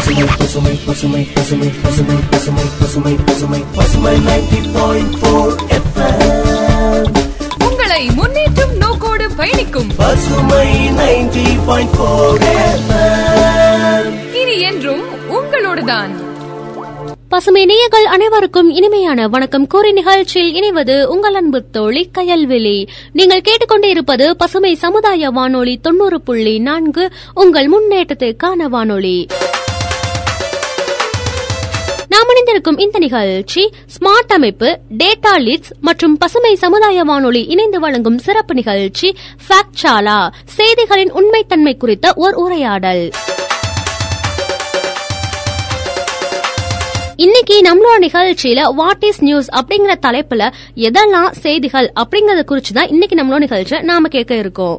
பசுமை பசுமை பசுமை பசுமை பசுமை பசுமை பசுமை பசுமை பசுமை நைன்டி பாயிண்ட் போர் உங்களை முன்னேற்றும் நோக்கோடு பயணிக்கும் பசுமை நைன்டி பாயிண்ட் போர் இனி என்றும் உங்களோடுதான். பசுமை நேயர்கள் அனைவருக்கும் இனிமையான வணக்கம். கூறி நிகழ்ச்சியில் இணைவது உங்கள் அன்பு தோழி கயல்வெளி நீங்கள் கேட்டுக்கொண்டே இருப்பது பசுமை சமுதாய வானொலி தொண்ணூறு புள்ளி நான்கு உங்கள் முன்னேற்றத்துக்கான வானொலி. நாம் இணைந்திருக்கும் இந்த நிகழ்ச்சி ஸ்மார்ட் அமைப்பு டேட்டா லீட்ஸ் மற்றும் பசுமை சமுதாய வானொலி இணைந்து வழங்கும் சிறப்பு நிகழ்ச்சி ஃபேக்ட் சாலா செய்திகளின் உண்மைத்தன்மை குறித்த ஓர் உரையாடல். இன்னைக்கு நம்மளோட நிகழ்ச்சியில வாட் இஸ் நியூஸ் அப்படிங்கிற தலைப்புல எதெல்லாம் செய்திகள் அப்படிங்கறத குறிச்சு தான் இன்னைக்கு நம்மளோட நிகழ்ச்சியில நாம கேட்க இருக்கோம்.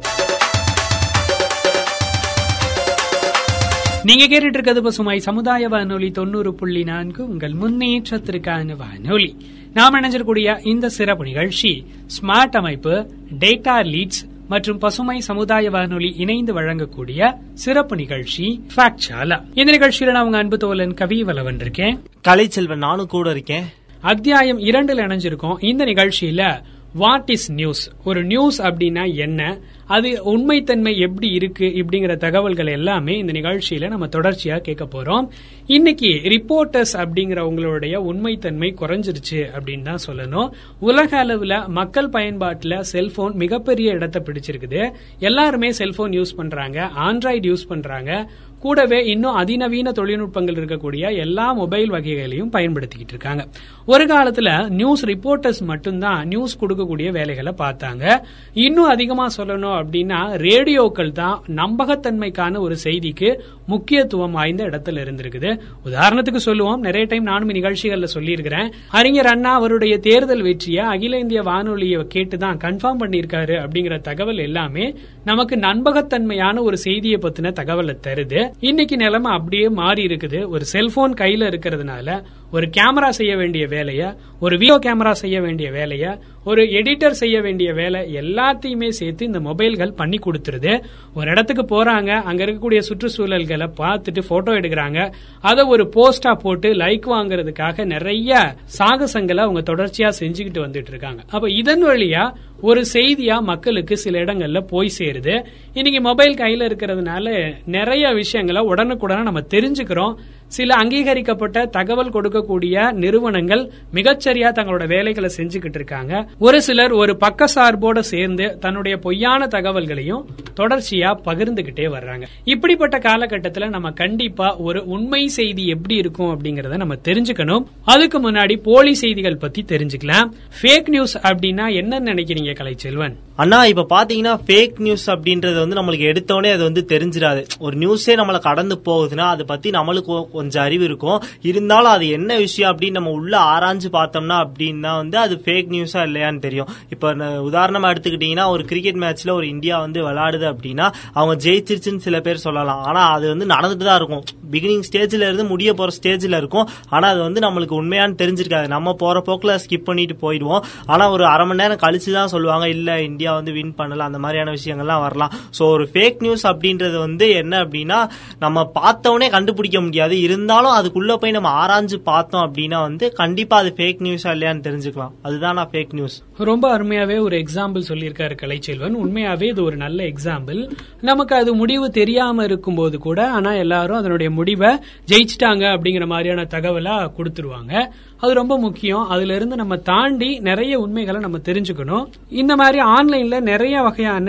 நீங்க கேட்டுட்டு இருக்கிறது பசுமை சமுதாய வானொலி தொண்ணூறு புள்ளி நான்கு. உங்கள் முன்னேற்றத்திற்கான வானொலி. நாம் இணைஞ்சிருக்கூடிய இந்த சிறப்பு நிகழ்ச்சி ஸ்மார்ட் அமைப்பு டேட்டா லீட்ஸ் மற்றும் பசுமை சமுதாய வானொலி இணைந்து வழங்கக்கூடிய சிறப்பு நிகழ்ச்சி ஃபேக்ட் சாலா இந்த நிகழ்ச்சியில நான் உங்க அன்பு தோழன் கவி வலவன் இருக்கேன். கலைச்செல்வன் நானும் கூட இருக்கேன். அத்தியாயம் இரண்டுல இணைஞ்சிருக்கோம். இந்த நிகழ்ச்சியில வாட் இஸ் நியூஸ் ஒரு நியூஸ் அப்படின்னா என்ன? அது உண்மைத்தன்மை எப்படி இருக்கு? இப்படிங்கிற தகவல்கள் எல்லாமே இந்த நிகழ்ச்சியில நம்ம தொடர்ச்சியா கேட்க போறோம். இன்னைக்கு ரிப்போர்ட்டர்ஸ் அப்படிங்கிறவங்களுடைய உண்மைத்தன்மை குறைஞ்சிருச்சு அப்படின்னு தான் சொல்லணும். உலக அளவுல மக்கள் பயன்பாட்டுல செல்போன் மிகப்பெரிய இடத்தை பிடிச்சிருக்குது. எல்லாருமே செல்போன் யூஸ் பண்றாங்க. ஆண்ட்ராய்டு யூஸ் பண்றாங்க. கூடவே இன்னும் அதிநவீன தொழில்நுட்பங்கள் இருக்கக்கூடிய எல்லா மொபைல் வகைகளையும் பயன்படுத்திக்கிட்டு இருக்காங்க. ஒரு காலத்துல நியூஸ் ரிப்போர்ட்டர்ஸ் மட்டும்தான் நியூஸ் கொடுக்கக்கூடிய வேலைகளை பார்த்தாங்க. இன்னும் அதிகமா சொல்லணும் அப்படின்னா ரேடியோக்கள் தான் நம்பகத்தன்மைக்கான ஒரு செய்திக்கு முக்கியத்துவம் வாய்ந்த இடத்துல இருந்திருக்குது. உதாரணத்துக்கு சொல்லுவோம் நிறைய டைம் நானும் நிகழ்ச்சிகள்ல சொல்லியிருக்கிறேன். அறிஞர் அண்ணா அவருடைய தேர்தல் வெற்றியை அகில இந்திய வானொலியை கேட்டுதான் கன்ஃபார்ம் பண்ணியிருக்காரு அப்படிங்கிற தகவல் எல்லாமே நமக்கு நம்பகத்தன்மையான ஒரு செய்தியை பத்தின தகவலை தருது. இன்னைக்கு நிலைமை அப்படியே மாறி இருக்குது. ஒரு செல்போன் கையில இருக்கிறதுனால ஒரு கேமரா செய்ய வேண்டிய வேலைய ஒரு வீடியோ கேமரா செய்ய வேண்டிய வேலைய ஒரு எடிட்டர் செய்ய வேண்டிய வேலை எல்லாத்தையுமே சேர்த்து இந்த மொபைல்கள் பண்ணி கொடுத்துருது. ஒரு இடத்துக்கு போறாங்க அங்க இருக்கக்கூடிய சுற்றுச்சூழல்களை பார்த்துட்டு போட்டோ எடுக்கிறாங்க. அதை ஒரு போஸ்டா போட்டு லைக் வாங்குறதுக்காக நிறைய சாகசங்களை அவங்க தொடர்ச்சியா செஞ்சுக்கிட்டு வந்துட்டு இருக்காங்க அப்ப இதன் வழியா ஒரு செய்தியா மக்களுக்கு சில இடங்கள்ல போய் சேருது. இன்னைக்கு மொபைல் கையில இருக்கிறதுனால நிறைய விஷயங்களை உடனுக்குடனே நம்ம தெரிஞ்சுக்கிறோம். சில அங்கீகரிக்கப்பட்ட தகவல் கொடுக்கக்கூடிய நிறுவனங்கள் மிகச்சரியா தங்களோட வேலைகளை செஞ்சுக்கிட்டு இருக்காங்க. ஒரு சிலர் ஒரு பக்க சார்போட சேர்ந்து தன்னுடைய பொய்யான தகவல்களையும் தொடர்ச்சியா பகிர்ந்துகிட்டே வர்றாங்க. இப்படிப்பட்ட காலகட்டத்துல நம்ம கண்டிப்பா ஒரு உண்மை செய்தி எப்படி இருக்கும் அப்படிங்கறத நம்ம தெரிஞ்சுக்கணும். அதுக்கு முன்னாடி போலி செய்திகள் பத்தி தெரிஞ்சுக்கலாம். ஃபேக் நியூஸ் அப்படின்னா என்ன நினைக்கிறீங்க கலைச்செல்வன்? அண்ணா இப்ப பாத்தீங்கன்னா ஃபேக் நியூஸ் அப்படின்றது வந்து நம்மளுக்கு எடுத்தோடனே அது வந்து தெரிஞ்சிடாது ஒரு நியூஸே நம்மள கடந்து போகுதுன்னா அதை பத்தி நம்மளுக்கு கொஞ்சம் அறிவு இருக்கும். இருந்தாலும் அது என்ன விஷயம் அப்படின்னு நம்ம உள்ள ஆராய்ஞ்சு பார்த்தோம்னா அப்படின்னா வந்து அது ஃபேக் நியூஸா இல்லையான்னு தெரியும். இப்போ உதாரணமா எடுத்துக்கிட்டீங்கன்னா ஒரு கிரிக்கெட் மேட்ச்ல ஒரு இந்தியா வந்து விளையாடுது அப்படின்னா அவங்க ஜெயிச்சிருச்சுன்னு சில பேர் சொல்லலாம். ஆனா அது வந்து நடந்துட்டு தான் இருக்கும். பிகினிங் ஸ்டேஜில் இருந்து முடிய போகிற ஸ்டேஜில் இருக்கும். ஆனால் அது வந்து நம்மளுக்கு உண்மையானு தெரிஞ்சிருக்காது. நம்ம போகிற போக்கில் ஸ்கிப் பண்ணிட்டு போயிடுவோம். ஆனால் ஒரு அரை மணி நேரம் கழிச்சு தான் சொல்லுவாங்க இல்லை இந்தியா வந்து வின் பண்ணலாம் அந்த மாதிரியான விஷயங்கள்லாம் வரலாம். ஸோ ஒரு ஃபேக் நியூஸ் அப்படின்றது வந்து என்ன அப்படின்னா நம்ம பார்த்தவொடனே கண்டுபிடிக்க முடியாது. இருந்தாலும் அதுக்குள்ளே போய் நம்ம ஆராய்ஞ்சு பார்த்தோம் அப்படின்னா வந்து கண்டிப்பாக அது ஃபேக் நியூஸா இல்லையான்னு தெரிஞ்சுக்கலாம். அதுதான் நான் ஃபேக் நியூஸ் ரொம்ப அருமையாகவே ஒரு எக்ஸாம்பிள் சொல்லியிருக்காரு கலைச்செல்வன். உண்மையாகவே இது ஒரு நல்ல எக்ஸாம்பிள் நமக்கு அது முடிவு தெரியாமல் இருக்கும்போது கூட ஆனால் எல்லாரும் அதனுடைய முடிவை ஜெயிச்சிட்டாங்க அப்படிங்கிற மாதிரியான தகவலா கொடுத்துருவாங்க. அது ரொம்ப முக்கியம். அதுல இருந்து நம்ம தாண்டி நிறைய உண்மைகளை நம்ம தெரிஞ்சுக்கணும். இந்த மாதிரி ஆன்லைன்ல நிறைய வகையான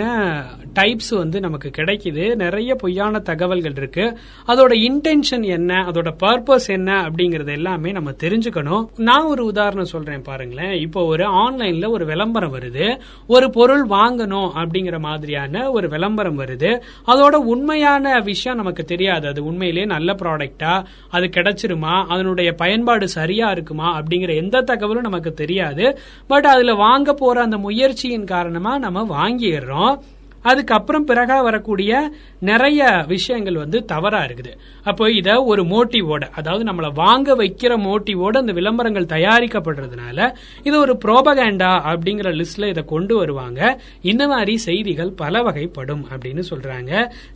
டைப்ஸ் வந்து நமக்கு கிடைக்குது. நிறைய பொய்யான தகவல்கள் இருக்கு. அதோட இன்டென்ஷன் என்ன? அதோட பர்பஸ் என்ன? அப்படிங்கறது எல்லாமே நம்ம தெரிஞ்சுக்கணும். நான் ஒரு உதாரணம் சொல்றேன் பாருங்களேன். இப்போ ஒரு ஆன்லைன்ல ஒரு விளம்பரம் வருது. ஒரு பொருள் வாங்கணும் அப்படிங்கிற மாதிரியான ஒரு விளம்பரம் வருது. அதோட உண்மையான விஷயம் நமக்கு தெரியாது. அது உண்மையிலேயே நல்ல ப்ராடக்டா அது கிடைச்சிருமா? அதனுடைய பயன்பாடு சரியா இருக்குமா? அப்படிங்கிற எந்த தகவலும் நமக்கு தெரியாது. பட் அதுல வாங்க போற அந்த முயற்சியின் காரணமா நம்ம வாங்கிடுறோம். அதுக்கப்புறம் பிறகா வரக்கூடிய நிறைய விஷயங்கள் வந்து தவறா இருக்குது. அப்போ இத ஒரு மோட்டிவோட அதாவது நம்மள வாங்க வைக்கிற மோட்டிவோட அந்த விளம்பரங்கள் தயாரிக்கப்படுறதுனால இது ஒரு ப்ரோபகேண்டா அப்படிங்கிற லிஸ்ட்ல இதை கொண்டு வருவாங்க. இந்த மாதிரி செய்திகள் பல வகைப்படும் அப்படின்னு சொல்றாங்க.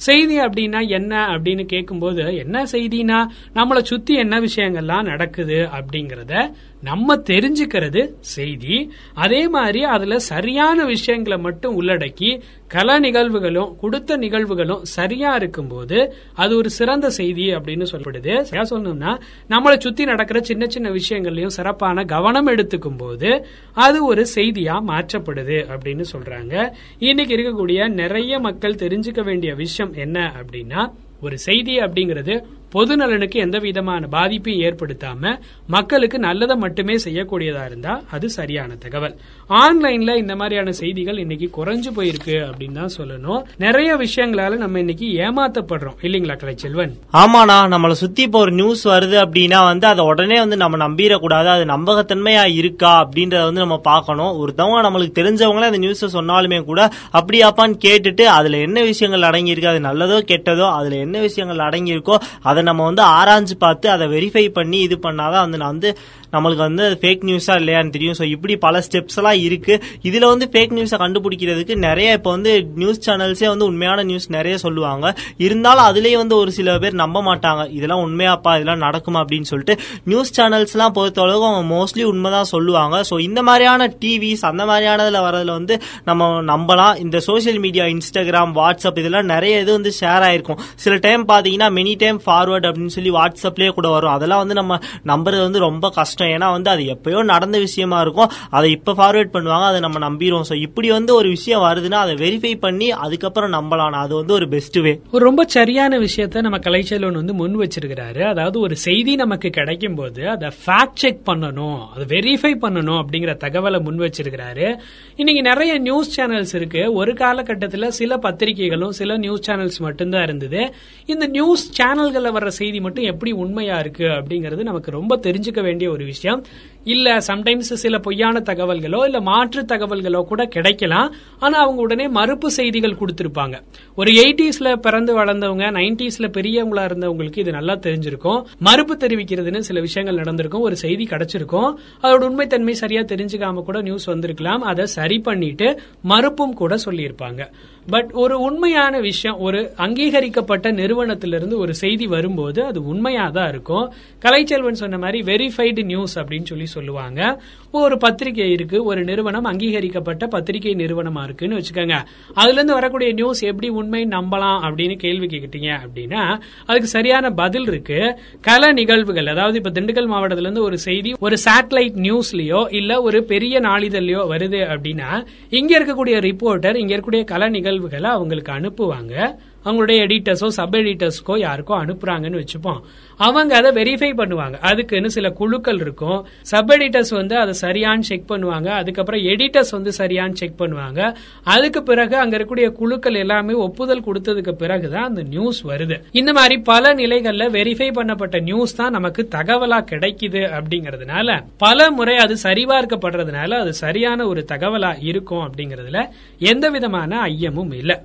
செய்தி அப்படின்னா என்ன அப்படின்னு கேட்கும்போது என்ன செய்தினா நம்மளை சுத்தி என்ன விஷயங்கள்லாம் நடக்குது அப்படிங்கறத நம்ம தெரிஞ்சுக்கிறது செய்தி. அதே மாதிரி அதுல சரியான விஷயங்களை மட்டும் உள்ளடக்கி கல நிகழ்வுகளும் கொடுத்த நிகழ்வுகளும் சரியா இருக்கும்போது அது ஒரு சிறந்த செய்தி அப்படின்னு சொல்லப்படுது. சொல்லணும்னா நம்மளை சுத்தி நடக்கிற சின்ன சின்ன விஷயங்கள்லயும் சிறப்பான கவனம் எடுத்துக்கும் போது அது ஒரு செய்தியா மாற்றப்படுது அப்படின்னு சொல்றாங்க. இன்னைக்கு இருக்கக்கூடிய நிறைய மக்கள் தெரிஞ்சுக்க வேண்டிய விஷயம் என்ன அப்படின்னா ஒரு செய்தி அப்படிங்கிறது பொது நலனுக்கு எந்த விதமான பாதிப்பையும் ஏற்படுத்தாம மக்களுக்கு நல்லதை மட்டுமே செய்யக்கூடியதா இருந்தா அது சரியான தகவல். ஆன்லைன்ல இந்த மாதிரியான செய்திகள் இன்னைக்கு குறைஞ்சு போயிருக்கு அப்படின்னு தான் சொல்லணும். நிறைய விஷயங்களால நம்ம இன்னைக்கு ஏமாத்தப்படுறோம். இல்லைங்களா கலைச்செல்வன்? ஆமாண்ணா நம்மள சுத்தி இப்போ ஒரு நியூஸ் வருது அப்படின்னா வந்து அதை உடனே வந்து நம்ம நம்பிடக்கூடாது. அது நம்பகத்தன்மையா இருக்கா அப்படின்றத வந்து நம்ம பார்க்கணும். ஒருத்தவங்க நம்மளுக்கு தெரிஞ்சவங்களே அந்த நியூஸை சொன்னாலுமே கூட அப்படியாப்பான்னு கேட்டுட்டு அதுல என்ன விஷயங்கள் அடங்கியிருக்கு அது நல்லதோ கெட்டதோ அதுல என்ன விஷயங்கள் அடங்கியிருக்கோ அதை நம்ம வந்து ஆராய்ஞ்சு பார்த்து அதை வெரிஃபை பண்ணி இது பண்ணாதான் வந்து நான் வந்து நம்மளுக்கு வந்து ஃபேக் நியூஸா இல்லையான்னு தெரியும். ஸோ இப்படி பல ஸ்டெப்ஸ் எல்லாம் இருக்கு. இதுல வந்து ஃபேக் நியூஸை கண்டுபிடிக்கிறதுக்கு நிறைய இப்போ வந்து நியூஸ் சேனல்ஸே வந்து உண்மையான நியூஸ் நிறைய சொல்லுவாங்க. இருந்தாலும் அதுலேயே வந்து ஒரு சில பேர் நம்ப மாட்டாங்க. இதெல்லாம் உண்மையாப்பா இதெல்லாம் நடக்குமா அப்படின்னு சொல்லிட்டு நியூஸ் சேனல்ஸ் எல்லாம் பொறுத்தளவுக்கு அவங்க மோஸ்ட்லி உண்மைதான் சொல்லுவாங்க. ஸோ இந்த மாதிரியான டிவிஸ் அந்த மாதிரியானதுல வரதுல வந்து நம்ம நம்பலாம். இந்த சோஷியல் மீடியா இன்ஸ்டாகிராம் வாட்ஸ்அப் இதெல்லாம் நிறைய இது வந்து ஷேர் ஆயிருக்கும். சில டைம் பாத்தீங்கன்னா மெனி டைம் ஃபார்வர்ட் அப்படின்னு சொல்லி வாட்ஸ்அப்லேயே கூட வரும். அதெல்லாம் வந்து நம்ம நம்புறது வந்து ரொம்ப கஷ்டம். ஏன்னா வந்து அது எப்பயோ நடந்த விஷயமா இருக்கும். அதை இப்போ ஃபார்வேர்ட் பண்ணுவாங்க. அதை நம்ம நம்பிடுவோம். ஸோ இப்படி வந்து ஒரு விஷயம் வருதுன்னா அதை வெரிஃபை பண்ணி அதுக்கப்புறம் நம்பலாம். அது வந்து ஒரு பெஸ்ட் வே ஒரு ரொம்ப சரியான விஷயத்த நம்ம கலைச்செல்வன் வந்து முன் வச்சிருக்கிறாரு. அதாவது ஒரு செய்தி நமக்கு கிடைக்கும் போது அதை ஃபேக்ட் செக் பண்ணணும். அதை வெரிஃபை பண்ணணும் அப்படிங்கிற தகவலை முன் வச்சிருக்கிறாரு. இன்னைக்கு நிறைய நியூஸ் சேனல்ஸ் இருக்கு. ஒரு காலகட்டத்தில் சில பத்திரிகைகளும் சில நியூஸ் சேனல்ஸ் மட்டும்தான் இருந்தது. இந்த நியூஸ் சேனல்களில் வர்ற செய்தி மட்டும் எப்படி உண்மையா இருக்கு அப்படிங்கிறது நமக்கு ரொம்ப தெரிஞ்சுக்க வேண்டிய ஒரு விஷயம். இல்ல சம்டைம்ஸ் சில பொய்யான தகவல்களோ இல்ல மாற்று தகவல்களோ கூட கிடைக்கலாம். ஆனா அவங்க உடனே மறுப்பு செய்திகள் கொடுத்திருப்பாங்க. ஒரு எயிட்டிஸ்ல பிறந்து வளர்ந்தவங்க நைன்டிஸ்ல பெரியவங்களா இருந்தவங்களுக்கு இது நல்லா தெரிஞ்சிருக்கும். மறுப்பு தெரிவிக்கிறதுன்னு சில விஷயங்கள் நடந்திருக்கும். ஒரு செய்தி கிடைச்சிருக்கும். அதோட உண்மைத்தன்மை சரியா தெரிஞ்சுக்காம கூட நியூஸ் வந்திருக்கலாம். அதை சரி பண்ணிட்டு மறுப்பும் கூட சொல்லியிருப்பாங்க. பட் ஒரு உண்மையான விஷயம் ஒரு அங்கீகரிக்கப்பட்ட நிறுவனத்திலிருந்து ஒரு செய்தி வரும்போது அது உண்மையா தான் இருக்கும். கலைச்செல்வன் சொன்ன மாதிரி வெரிஃபைடு நியூஸ் அப்படின்னு சொல்லி சொல்லுவாங்க. ஒரு பத்திரிகை இருக்கு ஒரு நிறுவனம் அங்கீகரிக்கப்பட்ட பத்திரிகை நிறுவனமா இருக்குன்னு வச்சுக்கோங்க. அதுல இருந்து வரக்கூடிய நியூஸ் எப்படி உண்மை நம்பலாம் அப்படின்னு கேள்வி கேட்டீங்க அப்படின்னா அதுக்கு சரியான பதில் இருக்கு. கல நிகழ்வுகள் அதாவது இப்ப திண்டுக்கல் மாவட்டத்துல இருந்து ஒரு செய்தி ஒரு சேட்டலைட் நியூஸ்லயோ இல்ல ஒரு பெரிய நாளிதழ்லயோ வருது அப்படின்னா இங்க இருக்கக்கூடிய ரிப்போர்ட்டர் இங்க இருக்கக்கூடிய கல நிகழ்வுகளை அவங்களுக்கு அனுப்புவாங்க. அவங்களுடைய எடிட்டர்ஸோ சப் எடிட்டர்ஸ்க்கோ யாருக்கோ அனுப்புறாங்கன்னு வச்சுப்போம். அவங்க அதை வெரிஃபை பண்ணுவாங்க. அதுக்குன்னு சில குழுக்கள் இருக்கும். சப் எடிட்டர்ஸ் வந்து அதை சரியான்னு செக் பண்ணுவாங்க. அதுக்கப்புறம் எடிட்டர்ஸ் வந்து சரியான்னு செக் பண்ணுவாங்க. அதுக்கு பிறகு அங்க இருக்கக்கூடிய குழுக்கள் எல்லாமே ஒப்புதல் கொடுத்ததுக்கு பிறகுதான் அந்த நியூஸ் வருது. இந்த மாதிரி பல நிலைகள்ல வெரிஃபை பண்ணப்பட்ட நியூஸ் தான் நமக்கு தகவலா கிடைக்குது அப்படிங்கறதுனால பல முறை அது சரிபார்க்கப்படுறதுனால அது சரியான ஒரு தகவலா இருக்கும் அப்படிங்கறதுல எந்த விதமான ஐயமும் இல்லை.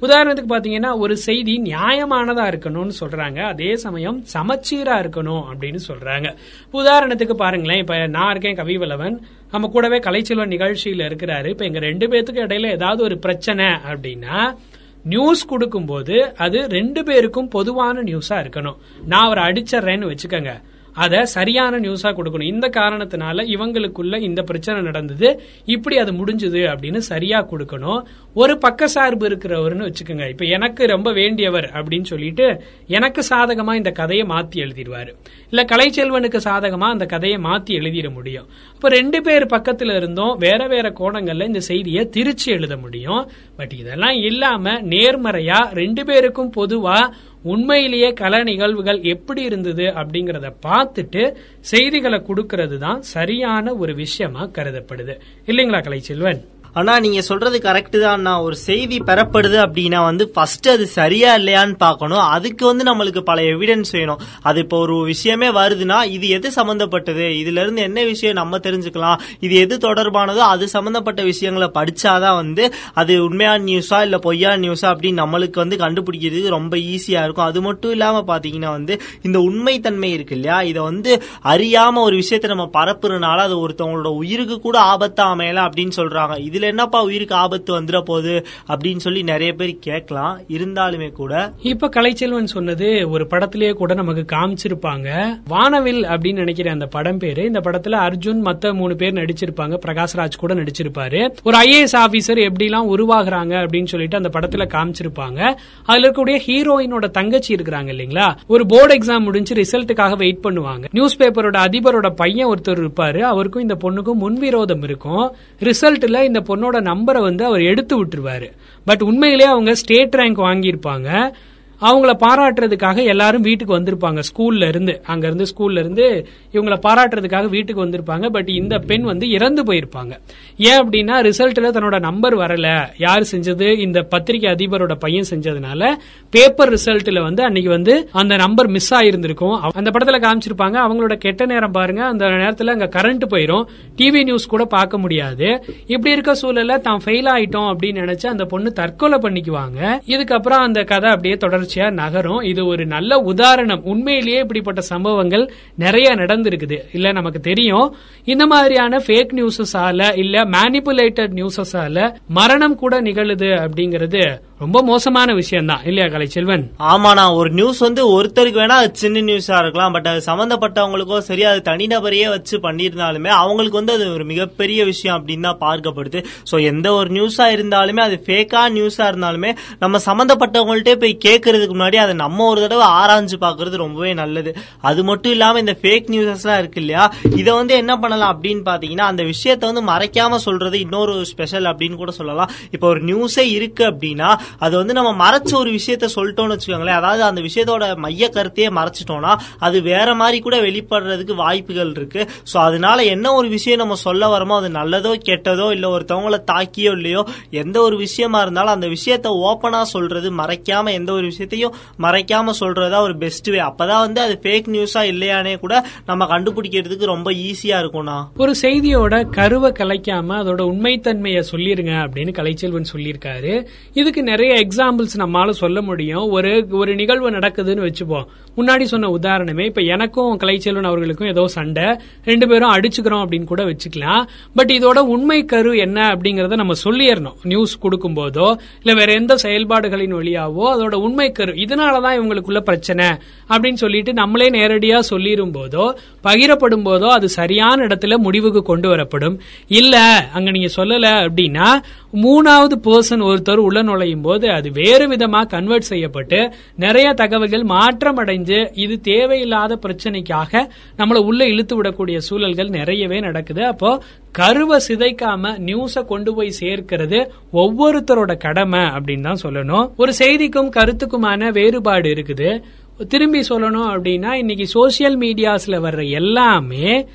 உதாரணத்துக்கு பாத்தீங்கன்னா ஒரு செய்தி நியாயமானதா இருக்கணும்னு சொல்றாங்க. அதே சமயம் சமச்சீரா இருக்கணும் அப்படின்னு சொல்றாங்க. உதாரணத்துக்கு பாருங்களேன் இப்ப நான் இருக்கேன் கவிவலவன் நம்ம கூடவே கலைச்செல்வன் நிகழ்ச்சியில இருக்கிறாரு. இப்ப எங்க ரெண்டு பேத்துக்கு இடையில ஏதாவது ஒரு பிரச்சனை அப்படின்னா நியூஸ் கொடுக்கும்போது அது ரெண்டு பேருக்கும் பொதுவான நியூஸா இருக்கணும். நான் அவரை அடிச்சிடுறேன்னு வச்சுக்கோங்க. அதை சரியான நியூஸா கொடுக்கணும். இந்த காரணத்தினால இவங்களுக்குள்ள இந்த பிரச்சனை நடந்தது. இப்படி அது முடிஞ்சது அப்படின்னு சரியா கொடுக்கணும். ஒரு பக்க சார்பு இருக்கிறவர்னு வச்சுக்கோங்க. இப்ப எனக்கு ரொம்ப வேண்டியவர் அப்படின்னு சொல்லிட்டு எனக்கு சாதகமா இந்த கதையை மாத்தி எழுதிடுவாரு. இல்ல கலைச்செல்வனுக்கு சாதகமா அந்த கதையை மாத்தி எழுதிட முடியும். இப்ப ரெண்டு பேர் பக்கத்துல இருந்தும். வேற வேற கோணங்கள்ல இந்த செய்தியை திருச்சி எழுத முடியும். பட் இதெல்லாம் இல்லாம நேர்மறையா ரெண்டு பேருக்கும் பொதுவா உண்மையிலேயே கல நிகழ்வுகள் எப்படி இருந்தது அப்படிங்கறத பார்த்துட்டு செய்திகளை கொடுக்கறது தான் சரியான ஒரு விஷயமா கருதப்படுது. இல்லைங்களா கலைச்செல்வன்? ஆனா நீங்க சொல்றது கரெக்ட் தான். ஒரு செய்தி பெறப்படுது அப்படின்னா வந்து ஃபர்ஸ்ட் அது சரியா இல்லையான்னு பார்க்கணும். அதுக்கு வந்து நம்மளுக்கு பல எவிடன்ஸ் வேணும். அது இப்போ ஒரு விஷயமே வருதுன்னா இது எது சம்பந்தப்பட்டது? இதுல இருந்து என்ன விஷயம் நம்ம தெரிஞ்சுக்கலாம்? இது எது தொடர்பானதோ அது சம்பந்தப்பட்ட விஷயங்களை படிச்சாதான் வந்து அது உண்மையான நியூஸா இல்ல பொய்யா நியூஸா அப்படின்னு நம்மளுக்கு வந்து கண்டுபிடிக்கிறதுக்கு ரொம்ப ஈஸியா இருக்கும். அது மட்டும் இல்லாம பாத்தீங்கன்னா வந்து இந்த உண்மைத்தன்மை இருக்கு இல்லையா? இதை வந்து அறியாம ஒரு விஷயத்தை நம்ம பரப்புறதுனால அது ஒருத்தவங்களோட உயிருக்கு கூட ஆபத்தா அமையலாம் அப்படின்னு சொல்றாங்க. இதுல என்னப்பா உயிருக்கு ஆபத்து வந்துட போகுது அப்படின்னு சொல்லி நிறைய பேர் கேட்கலாம். இருந்தாலுமே கூட இப்ப கலைச்செல்வன் சொன்னது ஒரு படத்திலேயே கூட நமக்கு காமிச்சிருப்பாங்க. வானவில் அப்படின்னு நினைக்கிற அந்த படம் பேரு. இந்த படத்துல அர்ஜுன் மத்த மூணு பேர் நடிச்சிருப்பாங்க. பிரகாஷ்ராஜ் கூட நடிச்சிருப்பாரு. ஒரு ஐஏஎஸ் ஆபீசர் எப்படி எல்லாம் உருவாகுறாங்க அப்படின்னு சொல்லிட்டு அந்த படத்துல காமிச்சிருப்பாங்க. அதுல இருக்கக்கூடிய ஹீரோயினோட தங்கச்சி இருக்கிறாங்க இல்லைங்களா? ஒரு போர்டு எக்ஸாம் முடிஞ்சு ரிசல்ட்டுக்காக வெயிட் பண்ணுவாங்க. நியூஸ் பேப்பரோட அதிபரோட பையன் ஒருத்தர் இருப்பாரு. அவருக்கும் இந்த பொண்ணுக்கும் முன்விரோதம் இருக்கும். ரிசல்ட்ல இந்த பொண்ணோட நம்பரை வந்து அவர் எடுத்து விட்டுருவாரு. பட் உண்மையிலேயே அவங்க ஸ்டேட் ரேங்க் வாங்கியிருப்பாங்க. அவங்கள பாராட்டுறதுக்காக எல்லாரும் வீட்டுக்கு வந்திருப்பாங்க. ஸ்கூல்ல இருந்து. அங்க இருந்து ஸ்கூல்ல இருந்து இவங்கள பாராட்டுறதுக்காக வீட்டுக்கு வந்திருப்பாங்க. பட் இந்த பெண் வந்து இறந்து போயிருப்பாங்க. ஏன் அப்படின்னா ரிசல்ட்ல தன்னோட நம்பர் வரல. யார் செஞ்சது? இந்த பத்திரிகை அதிபரோட பையன் செஞ்சதுனால பேப்பர் ரிசல்ட்ல வந்து அன்னைக்கு வந்து அந்த நம்பர் மிஸ் ஆயிருந்திருக்கும். அந்த படத்துல காமிச்சிருப்பாங்க. அவங்களோட கெட்ட நேரம் பாருங்க. அந்த நேரத்துல அங்க கரண்ட் போயிரும். டிவி நியூஸ் கூட பார்க்க முடியாது. இப்படி இருக்க சூழல்ல தான் ஃபெயில் ஆயிட்டோம் அப்படின்னு நினைச்சு அந்த பொண்ணு தற்கொலை பண்ணிக்குவாங்க. இதுக்கப்புறம் அந்த கதை அப்படியே தொடர்ச்சியா நகரும். இது ஒரு நல்ல உதாரணம். உண்மையிலேயே இப்படிப்பட்ட சம்பவங்கள் நிறைய நடந்திருக்குது. இல்ல நமக்கு தெரியும். இந்த மாதிரியான ஃபேக் நியூஸஸால இல்ல மேனிபுலேட்டட் நியூஸஸால மரணம் கூட நிகழுது அப்படிங்கிறது ரொம்ப மோசமான விஷயம் தான் இல்லையா கலைச்செல்வன்? ஆமாண்ணா ஒரு நியூஸ் வந்து ஒருத்தருக்கு வேணா அது சின்ன நியூஸா இருக்கலாம். பட் அது சம்பந்தப்பட்டவங்களுக்கோ சரி அது தனிநபரையே வச்சு பண்ணியிருந்தாலுமே அவங்களுக்கு வந்து அது ஒரு மிகப்பெரிய விஷயம் அப்படின்னு தான் பார்க்கப்படுது. ஸோ எந்த ஒரு நியூஸா இருந்தாலுமே அது ஃபேக்கா நியூஸா இருந்தாலுமே நம்ம சம்பந்தப்பட்டவங்கள்ட்டே போய் கேட்கறதுக்கு முன்னாடி அதை நம்ம ஒரு தடவை ஆராய்ஞ்சு பார்க்கறது ரொம்பவே நல்லது. அது மட்டும் இல்லாம இந்த ஃபேக் நியூஸஸ் எல்லாம் இருக்கு இல்லையா? இதை வந்து என்ன பண்ணலாம் அப்படின்னு பாத்தீங்கன்னா அந்த விஷயத்தை வந்து மறைக்காம சொல்றது இன்னொரு ஸ்பெஷல் அப்படின்னு கூட சொல்லலாம். இப்போ ஒரு நியூஸே இருக்கு அப்படின்னா அது வந்து நம்ம மறைச்ச ஒரு விஷயத்த சொல்லிட்டோம்னு வச்சுக்கோங்களேன். அதாவது அந்த விஷயத்தோட மைய கருத்தையே மறைச்சிட்டோம்னா அது வேற மாதிரி கூட வெளிப்படுறதுக்கு வாய்ப்புகள் இருக்கு. சோ அதனால என்ன ஒரு விஷயம் நம்ம சொல்ல வரமோ அது நல்லதோ கெட்டதோ இல்ல ஒருத்தவங்கள தாக்கியோ இல்லையோ எந்த ஒரு விஷயமா இருந்தாலும் அந்த விஷயத்த ஓப்பனாக சொல்றது மறைக்காம எந்த ஒரு விஷயத்தையும் மறைக்காம சொல்றதா ஒரு பெஸ்ட் வே அப்பதான் வந்து அது ஃபேக் நியூஸா இல்லையானே கூட நம்ம கண்டுபிடிக்கிறதுக்கு ரொம்ப ஈஸியா இருக்கும்னா ஒரு செய்தியோட கருவை கலைக்காம அதோட உண்மைத்தன்மையை சொல்லிருங்க அப்படின்னு கலைச்செல்வன் சொல்லியிருக்காரு. இதுக்கு நிறைய எக்ஸாம்பிள்ஸ் நம்மளால சொல்ல முடியும். ஒரு ஒரு நிகழ்வு நடக்குதுன்னு வச்சுப்போம். முன்னாடி சொன்ன உதாரணமே இப்ப எனக்கும் கலைச்செல்வன் அவர்களுக்கும் ஏதோ சண்டை. ரெண்டு பேரும் அடிச்சுக்கிறோம் அப்படின்னு கூட வச்சுக்கலாம். பட் இதோட உண்மை கரு என்ன அப்படிங்கறத நம்ம சொல்லிடணும் நியூஸ் கொடுக்கும் போதோ இல்ல வேற எந்த செயல்பாடுகளின் வழியாவோ அதோட உண்மை கரு. இதனாலதான் இவங்களுக்குள்ள பிரச்சனை அப்படின்னு சொல்லிட்டு நம்மளே நேரடியா சொல்லிரும் போதோ பகிரப்படும் போதோ அது சரியான இடத்துல முடிவுக்கு கொண்டு வரப்படும். இல்ல அங்க நீங்க சொல்லல அப்படின்னா மூணாவது பர்சன் ஒருத்தர் உள்ள நுழையும் போது அது வேறு விதமா கன்வெர்ட் செய்யப்பட்டு நிறைய தகவல்கள் மாற்றம் அடைஞ்சு இது தேவையில்லாத பிரச்சனைக்காக நம்மளை உள்ள இழுத்து விடக்கூடிய சூழல்கள் நிறையவே நடக்குது. அப்போ கருவை சிதைக்காம நியூஸ கொண்டு போய் சேர்க்கிறது ஒவ்வொருத்தரோட கடமை அப்படின்னு தான் சொல்லணும். ஒரு செய்திக்கும் கருத்துக்குமான வேறுபாடு இருக்குது. திரும்பி சொல்லணும் அப்படின்னா இன்னைக்கு சோசியல் மீடியாஸ்ல வர்ற எல்லாமே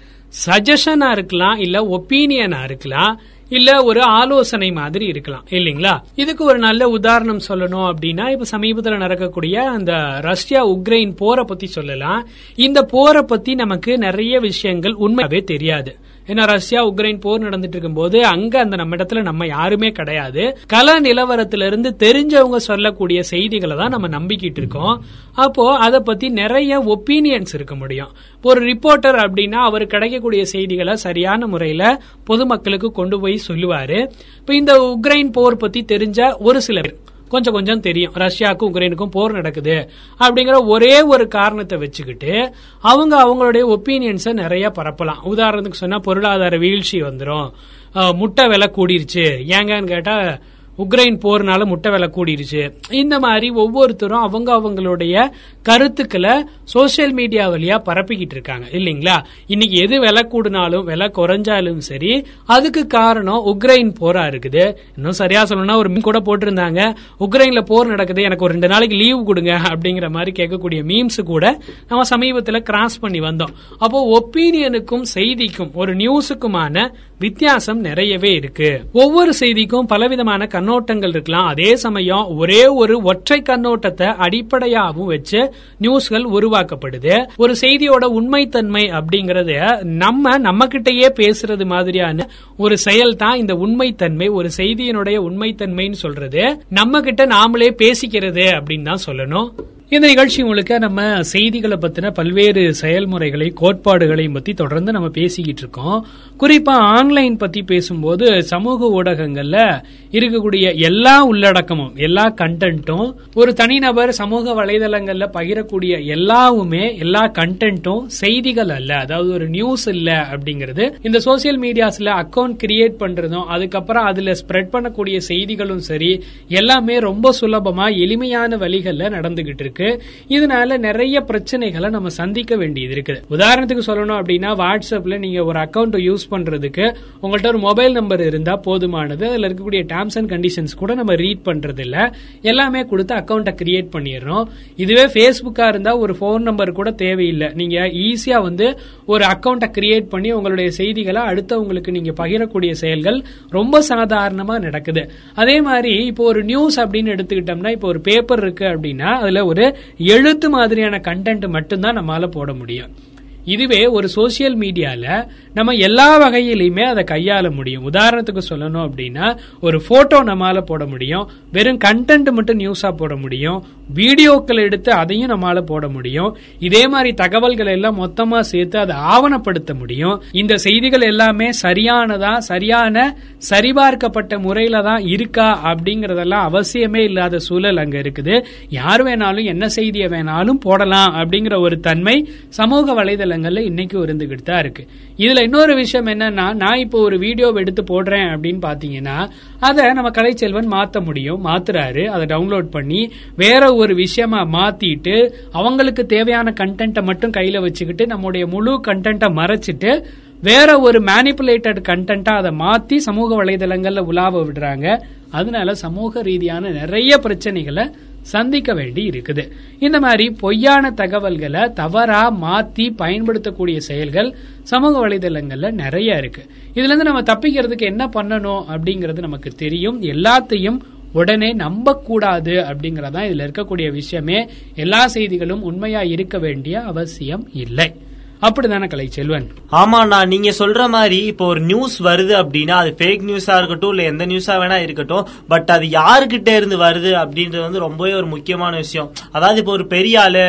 சஜஷனா இருக்கலாம் இல்ல ஒப்பீனியனா இருக்கலாம். இல்ல ஒரு ஆலோசனை மாதிரி இருக்கலாம். இல்லீங்களா? இதுக்கு ஒரு நல்ல உதாரணம் சொல்லணும் அப்படின்னா இப்ப சமீபத்தில் நடக்கக்கூடிய அந்த ரஷ்யா உக்ரைன் போரை பத்தி சொல்லலாம். இந்த போரை பத்தி நமக்கு நிறைய விஷயங்கள் உண்மையாவே தெரியாது. ஏன்னா ரஷ்யா உக்ரைன் போர் நடந்துட்டு இருக்கும்போது அங்க அந்த நம்ம இடத்துல நம்ம யாருமே கிடையாது. கல நிலவரத்திலிருந்து தெரிஞ்சவங்க சொல்லக்கூடிய செய்திகளை தான் நம்ம நம்பிக்கிட்டு இருக்கோம் அப்போ அதை பத்தி நிறைய ஒப்பீனியன்ஸ் இருக்க முடியும். ஒரு ரிப்போர்ட்டர் அப்படின்னா அவர் கிடைக்கக்கூடிய செய்திகளை சரியான முறையில பொதுமக்களுக்கு கொண்டு போய் சொல்லுவாரு. இப்ப இந்த உக்ரைன் போர் பத்தி தெரிஞ்ச ஒரு சிலர் கொஞ்சம் கொஞ்சம் தெரியும். ரஷ்யாவுக்கும் உக்ரைனுக்கும் போர் நடக்குது. அப்படிங்கிற ஒரே ஒரு காரணத்தை வச்சுக்கிட்டு அவங்க அவங்களுடைய ஒப்பீனியன்ஸை நிறைய பரப்பலாம். உதாரணத்துக்கு சொன்னா பொருளாதார வீழ்ச்சி வந்துடும் முட்டை விலை கூடிருச்சு. ஏங்கன்னு கேட்டா உக்ரைன் போர்னால முட்டை விலை கூடிருச்சு. இந்த மாதிரி ஒவ்வொருத்தரும் அவங்க அவங்களுடைய கருத்துக்களை சோசியல் மீடியா வழியா பரப்பிக்கிட்டு இருக்காங்க. இல்லீங்களா? இன்னைக்கு எது விலை கூடினாலும் விலை குறைஞ்சாலும் சரி அதுக்கு காரணம் உக்ரைன் போரா இருக்குது. இன்னும் சரியா சொல்லணும்னா ஒரு மீன் கூட போட்டிருந்தாங்க. உக்ரைன்ல போர் நடக்குது எனக்கு ஒரு ரெண்டு நாளைக்கு லீவு கொடுங்க அப்படிங்கிற மாதிரி கேட்கக்கூடிய மீம்ஸ் கூட நம்ம சமீபத்தில் கிராஸ் பண்ணி வந்தோம். அப்போ ஒப்பீனியனுக்கும் செய்திக்கும் ஒரு நியூஸுக்குமான வித்தியாசம் நிறையவே இருக்கு. ஒவ்வொரு செய்திக்கும் பலவிதமான கண்ணோட்டங்கள் இருக்கலாம். அதே சமயம் ஒரே ஒரு ஒற்றை கண்ணோட்டத்தை அடிப்படையாகவும் வச்சு நியூஸ்கள் உருவாக்கப்படுது. ஒரு செய்தியோட உண்மைத்தன்மை அப்படிங்கறது நம்ம நம்ம கிட்டயே பேசுறது மாதிரியான ஒரு செயல் தான் இந்த உண்மைத்தன்மை. ஒரு செய்தியினுடைய உண்மைத்தன்மைன்னு சொல்றது. நம்ம கிட்ட நாமளே பேசிக்கிறது அப்படின்னு தான் சொல்லணும். இந்த நிகழ்ச்சி முழுக்க நம்ம செய்திகளை பத்தின பல்வேறு செயல்முறைகளை கோட்பாடுகளையும் பத்தி தொடர்ந்து நம்ம பேசிக்கிட்டு இருக்கோம். குறிப்பா ஆன்லைன் பத்தி பேசும்போது சமூக ஊடகங்கள்ல இருக்கக்கூடிய எல்லா உள்ளடக்கமும் எல்லா கண்டென்ட்டும் ஒரு தனிநபர் சமூக வலைதளங்கள்ல பகிரக்கூடிய எல்லாவுமே எல்லா கண்டென்ட்டும் செய்திகள் அல்ல. அதாவது ஒரு நியூஸ் இல்ல அப்படிங்கிறது. இந்த சோசியல் மீடியாஸ்ல அக்கௌண்ட் கிரியேட் பண்றதும் அதுக்கப்புறம் அதுல ஸ்ப்ரெட் பண்ணக்கூடிய செய்திகளும் சரி எல்லாமே ரொம்ப சுலபமா எளிமையான வழிகள்ல நடந்துகிட்டு இருக்கு. இதனால நிறைய பிரச்சனைகளை நம்ம சந்திக்க வேண்டியது இருக்குது. உதாரணத்துக்கு சொல்லணும் அப்படின்னா வாட்ஸ்அப்ல நீங்க ஒரு அக்கௌண்ட் யூஸ் பண்றதுக்கு உங்கள்ட்ட ஒரு மொபைல் நம்பர் இருந்தா போதுமானது. அதுல இருக்கக்கூடிய டேர்ம்ஸ் அண்ட் கண்டிஷன்ஸ் கூட நம்ம ரீட் பண்றது இல்ல எல்லாமே கொடுத்து அக்கௌண்ட்டை கிரியேட் பண்ணிடுறோம். இதுவே ஃபேஸ்புக்கா இருந்தா ஒரு போன் நம்பர் கூட தேவையில்லை. நீங்க ஈஸியா வந்து ஒரு அக்கௌண்ட்டை கிரியேட் பண்ணி உங்களுடைய செய்திகளை அடுத்தவங்களுக்கு நீங்க பகிரக்கூடிய செயல்கள் ரொம்ப சாதாரணமா நடக்குது. அதே மாதிரி இப்போ ஒரு நியூஸ் அப்படின்னு எடுத்துக்கிட்டோம்னா இப்போ ஒரு பேப்பர் இருக்கு அப்படின்னா அதுல ஒரு எழுத்து மாதிரியான கண்டென்ட் மட்டும்தான் நம்மளால போட முடியும். இதுவே ஒரு சோசியல் மீடியால நம்ம எல்லா வகையிலுமே அதை கையாள முடியும். உதாரணத்துக்கு சொல்லணும் அப்படின்னா ஒரு போட்டோ நம்மால போட முடியும் வெறும் கண்டென்ட் மட்டும் நியூஸா போட முடியும் வீடியோக்கள் எடுத்து அதையும் நம்மால போட முடியும் இதே மாதிரி தகவல்கள் எல்லாம் மொத்தமா சேர்த்து அதை ஆவணப்படுத்த முடியும். இந்த செய்திகள் எல்லாமே சரியானதா சரியான சரிபார்க்கப்பட்ட முறையில தான் இருக்கா அப்படிங்கறதெல்லாம் அவசியமே இல்லாத சூழல் அங்க இருக்குது. யார் வேணாலும் என்ன செய்தியை வேணாலும் போடலாம் அப்படிங்கிற ஒரு தன்மை சமூக வலைதளங்கள்ல இன்னைக்கு இருந்துகிட்டு தான் இருக்கு. இதுல இன்னொரு விஷயம் என்னன்னா நான் இப்போ ஒரு வீடியோ எடுத்து போடுறேன் அப்படின்னு பாத்தீங்கன்னா அதை நம்ம கலைச்செல்வன் மாத்த முடியும் மாத்துறாரு. அதை டவுன்லோட் பண்ணி வேற ஒரு விஷயமா மாத்திட்டு அவங்களுக்கு தேவையான கண்டென்ட்டை மட்டும் கையில வச்சுக்கிட்டு நம்முடைய முழு கண்டென்ட்டை மறைச்சிட்டு வேற ஒரு மேனிப்புலேட்டட் கண்டென்ட்டா அதை மாத்தி சமூக வலைதளங்கள்ல உலாவ விடுறாங்க. அதனால சமூக ரீதியான நிறைய பிரச்சனைகளை சந்திக்க வேண்டி இருக்குது இந்த மாதிரி பொய்யான தகவல்களை தவறா மாத்தி பயன்படுத்தக்கூடிய செயல்கள் சமூக வலைதளங்கள்ல நிறைய இருக்கு. இதுல இருந்து நம்ம தப்பிக்கிறதுக்கு என்ன பண்ணணும் அப்படிங்கறது நமக்கு தெரியும். எல்லாத்தையும் உடனே நம்பக்கூடாது அப்படிங்கறதான் இதுல இருக்கக்கூடிய விஷயமே. எல்லா செய்திகளும் உண்மையா இருக்க வேண்டிய அவசியம் இல்லை. அப்படிதானே கலை செல்வன்? ஆமாண்ணா நீங்க சொல்ற மாதிரி இப்போ ஒரு நியூஸ் வருது அப்படின்னா அது ஃபேக் நியூஸா இருக்கட்டும் இல்ல எந்த நியூஸா வேணா இருக்கட்டும் பட் அது யாருகிட்ட இருந்து வருது அப்படின்றது வந்து ரொம்பவே ஒரு முக்கியமான விஷயம். அதாவது இப்போ ஒரு பெரிய ஆளு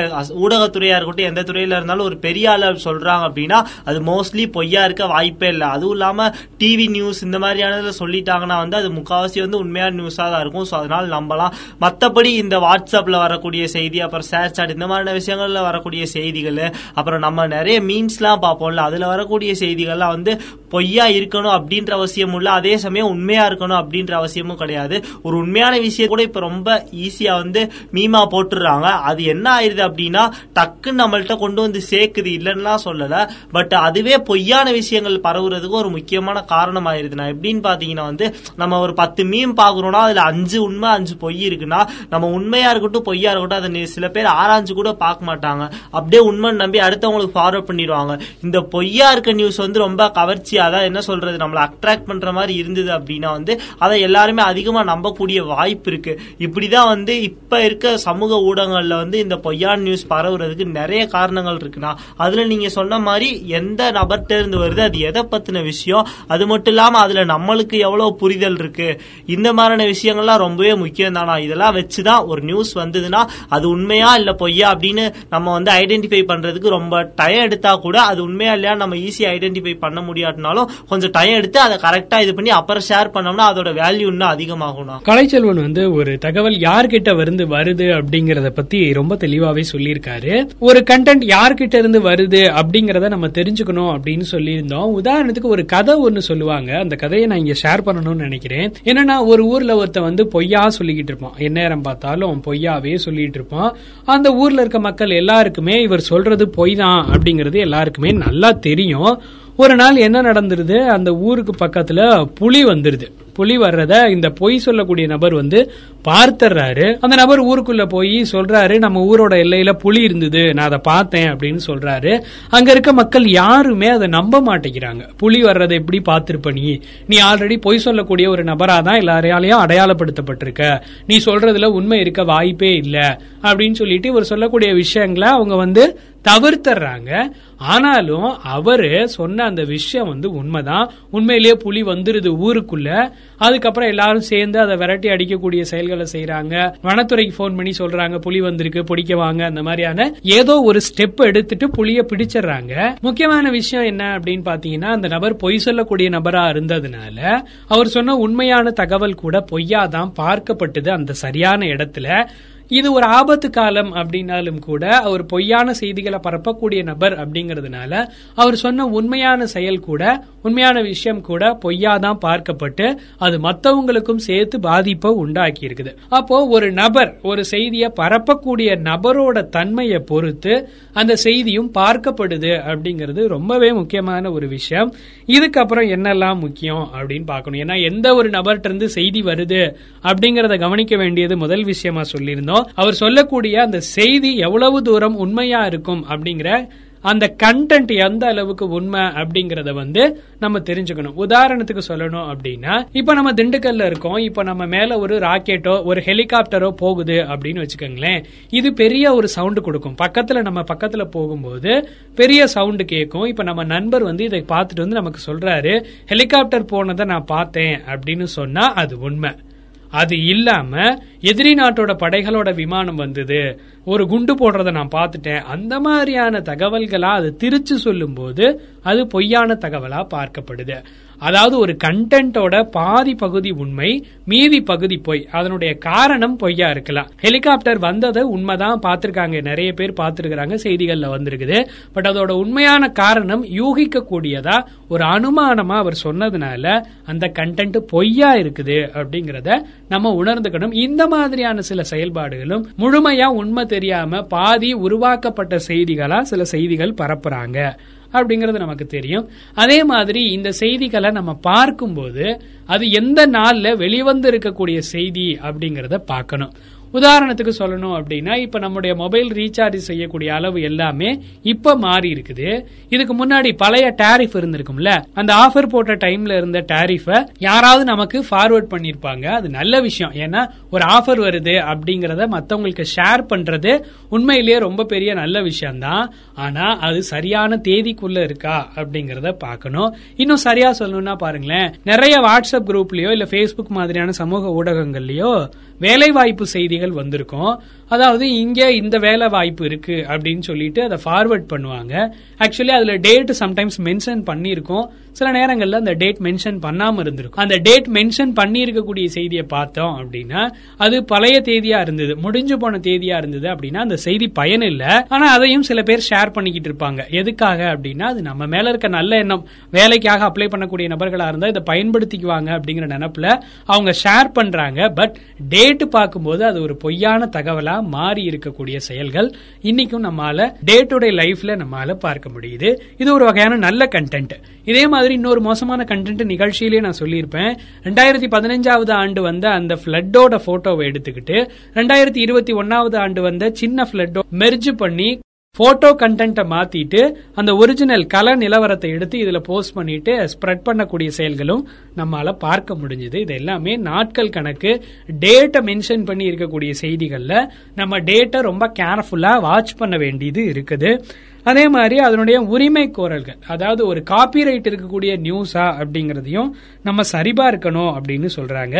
ஊடகத்துறையா இருக்கட்டும் எந்த துறையில இருந்தாலும் ஒரு பெரிய ஆளு சொல்றாங்க அப்படின்னா அது மோஸ்ட்லி பொய்யா இருக்க வாய்ப்பே இல்லை. அதுவும் இல்லாம டிவி நியூஸ் இந்த மாதிரியானதுல சொல்லிட்டாங்கன்னா வந்து அது முக்காவாசி வந்து உண்மையான நியூஸா தான் இருக்கும். ஸோ அதனால நம்பலாம். மத்தபடி இந்த வாட்ஸ்அப்ல வரக்கூடிய செய்தி அப்புறம் ஷேர் சாட் இந்த மாதிரியான விஷயங்கள்ல வரக்கூடிய செய்திகள் அப்புறம் நம்ம நிறைய மீன்ஸ்லாம் பார்ப்போம்ல அதில் வரக்கூடிய செய்திகள்லாம் வந்து பொய்யா இருக்கணும் அப்படின்ற அவசியம் இல்ல. அதே சமயம் உண்மையா இருக்கணும் அப்படின்ற அவசியமும் கிடையாது. ஒரு உண்மையான விஷயம் கூட இப்ப ரொம்ப ஈஸியா வந்து மீமா போட்டுடுறாங்க அது என்ன ஆயிருது அப்படின்னா டக்குன்னு நம்மள்கிட்ட கொண்டு வந்து சேர்க்குது. இல்லைன்னுலாம் சொல்லல. பட் அதுவே பொய்யான விஷயங்கள் பரவுறதுக்கு ஒரு முக்கியமான காரணம் ஆயிருது. நான் எப்படின்னு பாத்தீங்கன்னா வந்து நம்ம ஒரு பத்து மீம் பாக்குறோம்னா அதுல அஞ்சு உண்மை அஞ்சு பொய் இருக்குன்னா நம்ம உண்மையா இருக்கட்டும் பொய்யா இருக்கட்டும் அதை சில பேர் ஆராய்ஞ்சு கூட பார்க்க மாட்டாங்க. அப்படியே உண்மைன்னு நம்பி அடுத்தவங்களுக்கு ஃபார்வர்ட் பண்ணிடுவாங்க. இந்த பொய்யா இருக்க நியூஸ் வந்து ரொம்ப கவர்ச்சியா அதான் என்ன சொல்றது? நம்மளை அட்ராக்ட் பண்ற மாதிரி இருந்தது அப்படின்னா வந்து அதை எல்லாருமே அதிகமா நம்பக்கூடிய வாய்ப்பு இருக்கு. இப்படிதான் வந்து இப்ப இருக்க சமூக ஊடகங்கள்ல வந்து இந்த பொய்யான நியூஸ் பரவுறதுக்கு நிறைய காரணங்கள் இருக்குன்னா அதுல நீங்க சொன்ன மாதிரி எந்த நபர்கிட்ட இருந்து வருது அது எதை பத்தின விஷயம்? அது மட்டும் இல்லாம அதுல நம்மளுக்கு எவ்வளவு புரிதல் இருக்கு? இந்த மாதிரியான விஷயங்கள்லாம் ரொம்பவே முக்கியம் தானா இதெல்லாம் வச்சுதான் ஒரு நியூஸ் வந்ததுன்னா அது உண்மையா இல்ல பொய்யா அப்படின்னு நம்ம வந்து ஐடென்டிஃபை பண்றதுக்கு ரொம்ப டயம் எடுத்தா கூட அது உண்மையா இல்லையா நம்ம ஈஸியா ஐடென்டிஃபை பண்ண முடியாட்டினாலும் கொஞ்சம் டைம் எடுத்து அதை கரெக்டா இது பண்ணி அப்புறம் ஷேர் பண்ணோம்னா அதோட வேல்யூ இன்னும் அதிகமாகும்னா. கலைச்செல்வன் வந்து ஒரு தகவல் யார்கிட்ட வந்து வருது அப்படிங்கறத பத்தி ரொம்ப தெளிவாவே சொல்லியிருக்காரு. ஒரு கண்டென்ட் யார்கிட்ட இருந்து வருது அப்படிங்கறத நம்ம தெரிஞ்சுக்கணும் அப்படின்னு சொல்லியிருந்தோம். உதாரணத்துக்கு ஒரு கதை ஒன்னு சொல்லுவாங்க. அந்த கதையை நான் இங்க ஷேர் பண்ணணும்னு நினைக்கிறேன். என்னன்னா ஒரு ஊர்ல ஒருத்தன் வந்து பொய்யா சொல்லிக்கிட்டு இருப்பான். எந்நேரம் பார்த்தாலும் பொய்யாவே சொல்லிட்டு இருப்பான். அந்த ஊர்ல இருக்க மக்கள் எல்லாருக்குமே இவர் சொல்றது பொய் தான் அப்படிங்கறது எல்லாருக்குமே நல்லா தெரியும். ஒரு நாள் என்ன நடந்துருது? அந்த ஊருக்கு பக்கத்துல புலி வந்துருது. புலி வர்றத இந்த பொய் சொல்லக்கூடிய நபர் வந்து பார்த்துறாரு அந்த நபர் ஊருக்குள்ள போய் சொல்றாரு நம்ம ஊரோட எல்லையில புலி இருந்தது நான் அதை பார்த்தேன் அப்படின்னு சொல்றாரு. அங்க இருக்க மக்கள் யாருமே அதை நம்ப மாட்டேங்கிறாங்க. புலி வர்றதை எப்படி பார்த்திருப்ப நீ? நீ ஆல்ரெடி பொய் சொல்லக்கூடிய ஒரு நபரா தான் எல்லாரையாலையும் அடையாளப்படுத்தப்பட்டிருக்க. நீ சொல்றதுல உண்மை இருக்க வாய்ப்பே இல்லை. அப்படின்னு சொல்லிட்டு இவர் சொல்லக்கூடிய விஷயங்களை அவங்க வந்து தவிர்த்தர்றாங்க. ஆனாலும் அவரு சொன்ன அந்த விஷயம் வந்து உண்மைதான். உண்மையிலேயே புலி வந்துருது ஊருக்குள்ள. அதுக்கப்புறம் எல்லாரும் சேர்ந்து அதை விரட்டி அடிக்கக்கூடிய செயல்களை செய்யறாங்க வனத்துறைக்கு போன் பண்ணி சொல்றாங்க புலி வந்திருக்கு பிடிக்க வாங்க அந்த மாதிரியான ஏதோ ஒரு ஸ்டெப் எடுத்துட்டு புலிய பிடிச்சிடுறாங்க. முக்கியமான விஷயம் என்ன அப்படின்னு பாத்தீங்கன்னா அந்த நபர் பொய் சொல்லக்கூடிய நபரா இருந்ததுனால அவர் சொன்ன உண்மையான தகவல் கூட பொய்யாதான் பார்க்கப்பட்டது அந்த சரியான இடத்துல. இது ஒரு ஆபத்து காலம் அப்படின்னாலும் கூட அவர் பொய்யான செய்திகளை பரப்பக்கூடிய நபர் அப்படிங்கறதுனால அவர் சொன்ன உண்மையான செயல் கூட உண்மையான விஷயம் கூட பொய்யாதான் பார்க்கப்பட்டு அது மத்தவங்களுக்கும் சேர்த்து பாதிப்பை உண்டாக்கி இருக்குது அப்போ ஒரு நபர் ஒரு செய்தியை பரப்பக்கூடிய நபரோட தன்மையை பொறுத்து அந்த செய்தியும் பார்க்கப்படுது அப்படிங்கிறது ரொம்பவே முக்கியமான ஒரு விஷயம். இதுக்கப்புறம் என்னெல்லாம் முக்கியம் அப்படின்னு பார்க்கணும். ஏன்னா எந்த ஒரு நபர்கிட்ட இருந்து செய்தி வருது அப்படிங்கறத கவனிக்க வேண்டியது முதல் விஷயமா சொல்லியிருந்தோம். அவர் சொல்லக்கூடிய அந்த செய்தி எவ்வளவு தூரம் உண்மையா இருக்கும் அப்படிங்கிற அந்த கண்டென்ட் எந்த அளவுக்கு உண்மை அப்படிங்கறத வந்து நம்ம தெரிஞ்சுக்கணும். உதாரணத்துக்கு சொல்லணும் அப்படின்னா இப்ப நம்ம திண்டுக்கல்ல இருக்கோம். இப்ப நம்ம மேல ஒரு ராக்கெட்டோ ஒரு ஹெலிகாப்டரோ போகுது அப்படின்னு வச்சுக்கோங்களேன். இது பெரிய ஒரு சவுண்ட் கொடுக்கும். பக்கத்துல நம்ம பக்கத்துல போகும்போது பெரிய சவுண்ட் கேட்கும். இப்ப நம்ம நண்பர் வந்து இதை பார்த்துட்டு வந்து நமக்கு சொல்றாரு ஹெலிகாப்டர் போனதை நான் பார்த்தேன் அப்படின்னு சொன்னா அது உண்மை. அது இல்லாம எதிரி நாட்டோட படைகளோட விமானம் வந்தது. ஒரு குண்டு போடுறத நான் பார்த்துட்டேன். அந்த மாதிரியான தகவல்களா அது திரிச்சு சொல்லும்போது அது பொய்யான தகவலா பார்க்கப்படுது. அதாவது ஒரு கண்டென்ட்டோட பாதி பகுதி உண்மை மீதி பகுதி பொய். அதனுடைய காரணம் பொய்யா இருக்கலாம். ஹெலிகாப்டர் வந்ததை உண்மைதான் பார்த்திருக்காங்க. நிறைய பேர் பார்த்திருக்கிறாங்க செய்திகள்ல வந்திருக்குது. பட் அதோட உண்மையான காரணம் யூகிக்க கூடியதா ஒரு அனுமானமா அவர் சொன்னதுனால அந்த கண்டென்ட் பொய்யா இருக்குது அப்படிங்கறத நம்ம உணர்ந்துக்கணும். இந்த மாதிரியான சில செயல்பாடுகளும் முழுமையா உண்மை தெரியாம பாதி உருவாக்கப்பட்ட செய்திகளா சில செய்திகள் பரப்புறாங்க அப்படிங்கறது நமக்கு தெரியும். அதே மாதிரி இந்த செய்திகளை நம்ம பார்க்கும்போது அது எந்த நாள்ல வெளிவந்து இருக்கக்கூடிய செய்தி அப்படிங்கறத பார்க்கணும். உதாரணத்துக்கு சொல்லணும் அப்படின்னா இப்ப நம்முடைய மொபைல் ரீசார்ஜ் செய்யக்கூடிய அளவு எல்லாமே இப்ப மாறி இருக்குது. இதுக்கு முன்னாடி பழைய டேரிஃப் இருந்திருக்கும்ல அந்த ஆஃபர் போட்ட டைம்ல இருந்த டேரிஃப யாராவது நமக்கு ஃபார்வர்ட் பண்ணிருப்பாங்க. அது நல்ல விஷயம். ஏன்னா ஒரு ஆஃபர் வருது அப்படிங்கறத மத்தவங்களுக்கு ஷேர் பண்றது உண்மையிலேயே ரொம்ப பெரிய நல்ல விஷயம் தான் ஆனா அது சரியான தேதிக்குள்ள இருக்கா அப்படிங்கறத பார்க்கணும். இன்னும் சரியா சொல்லணும்னா பாருங்களேன் நிறைய வாட்ஸ்அப் குரூப்லயோ இல்ல ஃபேஸ்புக் மாதிரியான சமூக ஊடகங்கள்லயோ வேலைவாய்ப்பு செய்திகள் வந்திருக்கும். அதாவது இங்கே இந்த வேலை வாய்ப்பு இருக்கு அப்படின்னு சொல்லிட்டு அதை ஃபார்வர்ட் பண்ணுவாங்க. ஆக்சுவலி அதுல டேட் சம்டைம்ஸ் மென்ஷன் பண்ணியிருக்கோம். சில நேரங்களில் அந்த டேட் மென்ஷன் பண்ணாம இருந்திருக்கும். அந்த டேட் மென்ஷன் பண்ணியிருக்கக்கூடிய செய்தியை பார்த்தோம் அப்படின்னா அது பழைய தேதியா இருந்தது முடிஞ்சு போன தேதியா இருந்தது அப்படின்னா அந்த செய்தி பயன் இல்ல ஆனா அதையும் சில பேர் ஷேர் பண்ணிக்கிட்டு இருப்பாங்க. எதுக்காக அப்படின்னா அது நம்ம மேல இருக்க நல்ல எண்ணம். வேலைக்காக அப்ளை பண்ணக்கூடிய நபர்களா இருந்தா இதை பயன்படுத்திக்குவாங்க அப்படிங்கிற நினப்புல அவங்க ஷேர் பண்றாங்க. பட் டேட் பார்க்கும்போது அது ஒரு பொய்யான தகவலா மாறி இருக்கக்கூடிய செயல்கள் இன்னைக்கும் நம்மால டே டு டே லைஃப்ல நம்மால பார்க்க முடியுது. இது ஒரு வகையான நல்ல கண்டென்ட் இதே மாதிரி இன்னொரு மோசமான கண்டென்ட் நிகழ்ச்சியிலே நான் சொல்லியிருப்பேன். ரெண்டாயிரத்தி பதினஞ்சாவது ஆண்டு வந்த அந்த பிளட்டோட போட்டோவை எடுத்துக்கிட்டு ரெண்டாயிரத்தி இருபத்தி ஒன்னாவது ஆண்டு வந்த சின்ன பிளட்டோ மெர்ஜ் பண்ணி போட்டோ கண்டென்ட்டை மாத்திட்டு அந்த ஒரிஜினல் கல நிலவரத்தை எடுத்து இதுல போஸ்ட் பண்ணிட்டு ஸ்ப்ரெட் பண்ணக்கூடிய செயல்களும் நம்மளால் பார்க்க முடிஞ்சது. இது எல்லாமே நாட்கள் கணக்கு டேட்டை மென்ஷன் பண்ணி இருக்கக்கூடிய செய்திகளில் நம்ம டேட்டை ரொம்ப கேர்ஃபுல்லா வாட்ச் பண்ண வேண்டியது இருக்குது. அதே மாதிரி அதனுடைய உரிமை கோரல்கள் அதாவது ஒரு காப்பிரைட் இருக்கக்கூடிய நியூஸா அப்படிங்கறதையும் நம்ம சரிபார்க்கணும் அப்படின்னு சொல்றாங்க.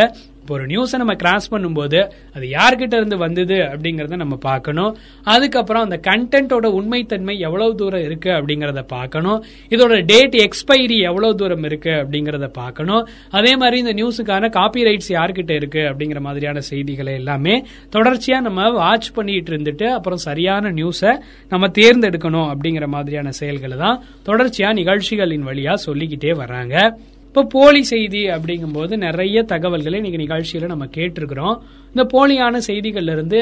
இப்போ ஒரு நியூஸை நம்ம கிராஸ் பண்ணும்போது அது யார்கிட்ட இருந்து வந்தது அப்படிங்கறத நம்ம பார்க்கணும். அதுக்கப்புறம் அந்த கண்டென்ட்டோட உண்மைத்தன்மை எவ்வளவு தூரம் இருக்கு அப்படிங்கறத பார்க்கணும். இதோட டேட் எக்ஸ்பைரி எவ்வளவு தூரம் இருக்கு அப்படிங்கறத பார்க்கணும். அதே மாதிரி இந்த நியூஸுக்கான காப்பி ரைட்ஸ் யார்கிட்ட இருக்கு அப்படிங்கிற மாதிரியான செய்திகளை எல்லாமே தொடர்ச்சியா நம்ம வாட்ச் பண்ணிட்டு இருந்துட்டு அப்புறம் சரியான நியூஸை நம்ம தேர்ந்தெடுக்கணும் அப்படிங்கிற மாதிரியான செயல்களை தான் தொடர்ச்சியா நிகழ்ச்சிகளின் வழியா சொல்லிக்கிட்டே வராங்க இப்போ போலி செய்தி அப்படிங்கும்போது நிறைய தகவல்களை இன்னைக்கு நிகழ்ச்சியில நம்ம கேட்டிருக்கிறோம். இந்த போலியான செய்திகள்ல இருந்து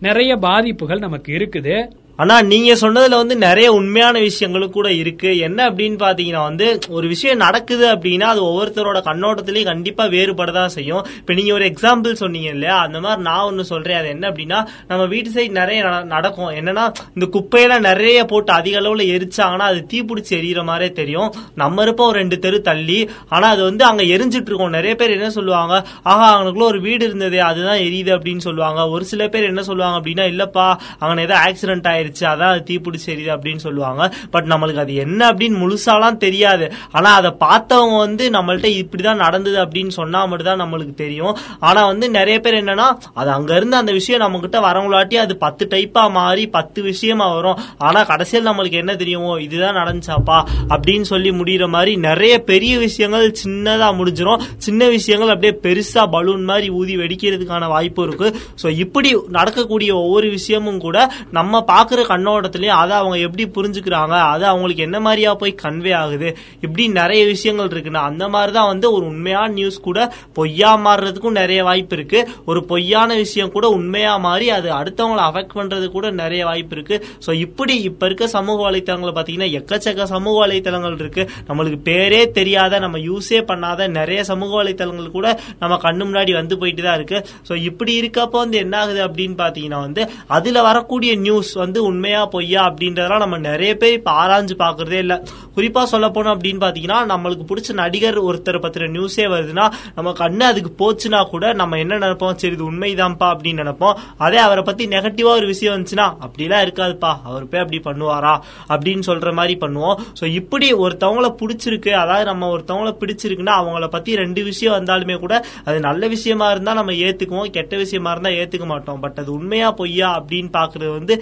நிறைய பாதிப்புகள் நமக்கு இருக்குது. ஆனா நீங்க சொன்னதுல வந்து நிறைய உண்மையான விஷயங்களும் கூட இருக்கு. என்ன அப்படின்னு பாத்தீங்கன்னா வந்து ஒரு விஷயம் நடக்குது அப்படின்னா அது ஒவ்வொருத்தரோட கண்ணோட்டத்திலயும் கண்டிப்பா வேறுபடதான் செய்யும். இப்ப நீங்க ஒரு எக்ஸாம்பிள் சொன்னீங்க இல்லையா? அந்த மாதிரி நான் ஒன்னு சொல்றேன். அது என்ன அப்படின்னா நம்ம வீட்டு சைடு நிறைய நட- நடக்கும். என்னன்னா இந்த குப்பையெல்லாம் நிறைய போட்டு அதிக அளவுல எரிச்சாங்கன்னா அது தீப்பிடிச்சு எரியற மாதிரியே தெரியும். நம்ம இருப்போம் ஒரு ரெண்டு தெரு தள்ளி. ஆனா அது வந்து அங்க எரிஞ்சிட்டு இருக்கோம். நிறைய பேர் என்ன சொல்லுவாங்க? ஆஹா அவனுக்குள்ள ஒரு வீடு இருந்ததே அதுதான் எரியுது அப்படின்னு சொல்லுவாங்க. ஒரு சில பேர் என்ன சொல்லுவாங்க அப்படின்னா இல்லப்பா அவன் ஏதோ ஆக்சிடென்ட் ஆயிருச்சு அதான் அது தீப்பிடிச்சு எரியுது அப்படின்னு சொல்லுவாங்க. பட் நம்மளுக்கு அது என்ன அப்படின்னு முழுசாலாம் தெரியாது. ஆனா அதை பார்த்தவங்க வந்து நம்மள்ட்ட இப்படிதான் நடந்தது அப்படின்னு சொன்னா மட்டும் தான் நம்மளுக்கு தெரியும். ஆனா வந்து நிறைய பேர் என்னன்னா அது அங்க இருந்து அந்த விஷயம் நம்ம கிட்ட வரவங்களாட்டி அது பத்து டைப்பா மாறி பத்து விஷயமா வரும். ஆனா கடைசியில் நம்மளுக்கு என்ன தெரியுமோ இதுதான் நடந்துச்சாப்பா அப்படின்னு சொல்லி முடியிற மாதிரி நிறைய பெரிய விஷயங்கள் சின்னதா முடிஞ்சிரும். சின்ன விஷயங்கள் அப்படியே பெருசா பலூன் மாதிரி ஊதி வெடிக்கிறதுக்கான வாய்ப்பு இருக்கு. சோ இப்படி நடக்கக்கூடிய ஒவ்வொரு விஷயமும் கூட நம்ம பாக்குற கண்ணோட்டத்திலயும் அதை அவங்க எப்படி புரிஞ்சுக்கிறாங்க? அது அவங்களுக்கு என்ன மாதிரியா போய் கன்வே ஆகுது? இப்படி நிறைய விஷயங்கள் இருக்குன்னா அந்த மாதிரி தான் வந்து ஒரு உண்மையான நியூஸ் கூட பொய்யா மாறுறதுக்கும் நிறைய வாய்ப்பு இருக்கு. ஒரு பொய்யான விஷயம் கூட உண்மையா மாறி அது அடுத்தவங்களை அஃபெக்ட் பண்றது கூட நிறைய வாய்ப்பு இருக்கு. ஸோ இப்படி இப்ப இருக்க சமூக வலைத்தளங்களை பாத்தீங்கன்னா எக்கச்சக்க சமூக வலைத்தளங்கள் இருக்கு. நம்மளுக்கு பேரே தெரியாத நம்ம யூஸே பண்ணாத நிறைய சமூக வலைத்தளங்கள் கூட நம்ம கண்ணு முன்னாடி வந்து போயிட்டு தான் இருக்கு. ஸோ இப்படி இருக்கப்போ வந்து என்ன ஆகுது அப்படின்னு பாத்தீங்கன்னா வந்து அதுல வரக்கூடிய நியூஸ் வந்து உண்மையா பொய்யா அப்படின்றதெல்லாம் நம்ம நிறைய பேர் இப்ப ஆராய்ஞ்சு பாக்குறதே இல்ல. குறிப்பா சொல்ல போனோம் அப்படின்னு பாத்தீங்கன்னா நம்மளுக்கு பிடிச்ச நடிகர் ஒருத்தர் பத்திர நியூஸே வருதுன்னா நம்ம கண்ணு அதுக்கு போச்சுன்னா கூட நம்ம என்ன நினைப்போம்? சரி இது உண்மைதான்ப்பா அப்படின்னு நினைப்போம். அதே அவரை பத்தி நெகட்டிவா ஒரு விஷயம் வந்துச்சுன்னா அப்படிலாம் இருக்காதுப்பா. அவர் போய் அப்படி பண்ணுவாரா? அப்படின்னு சொல்ற மாதிரி பண்ணுவோம். சோ இப்படி ஒருத்தவங்கள பிடிச்சிருக்கு அதாவது நம்ம ஒருத்தவங்கள பிடிச்சிருக்குன்னா அவங்கள பத்தி ரெண்டு விஷயம் வந்தாலுமே கூட அது நல்ல விஷயமா இருந்தா நம்ம ஏத்துக்குவோம் கெட்ட விஷயமா இருந்தா ஏத்துக்க மாட்டோம். பட் அது உண்மையா பொய்யா அப்படின்னு பாக்குறது வந்து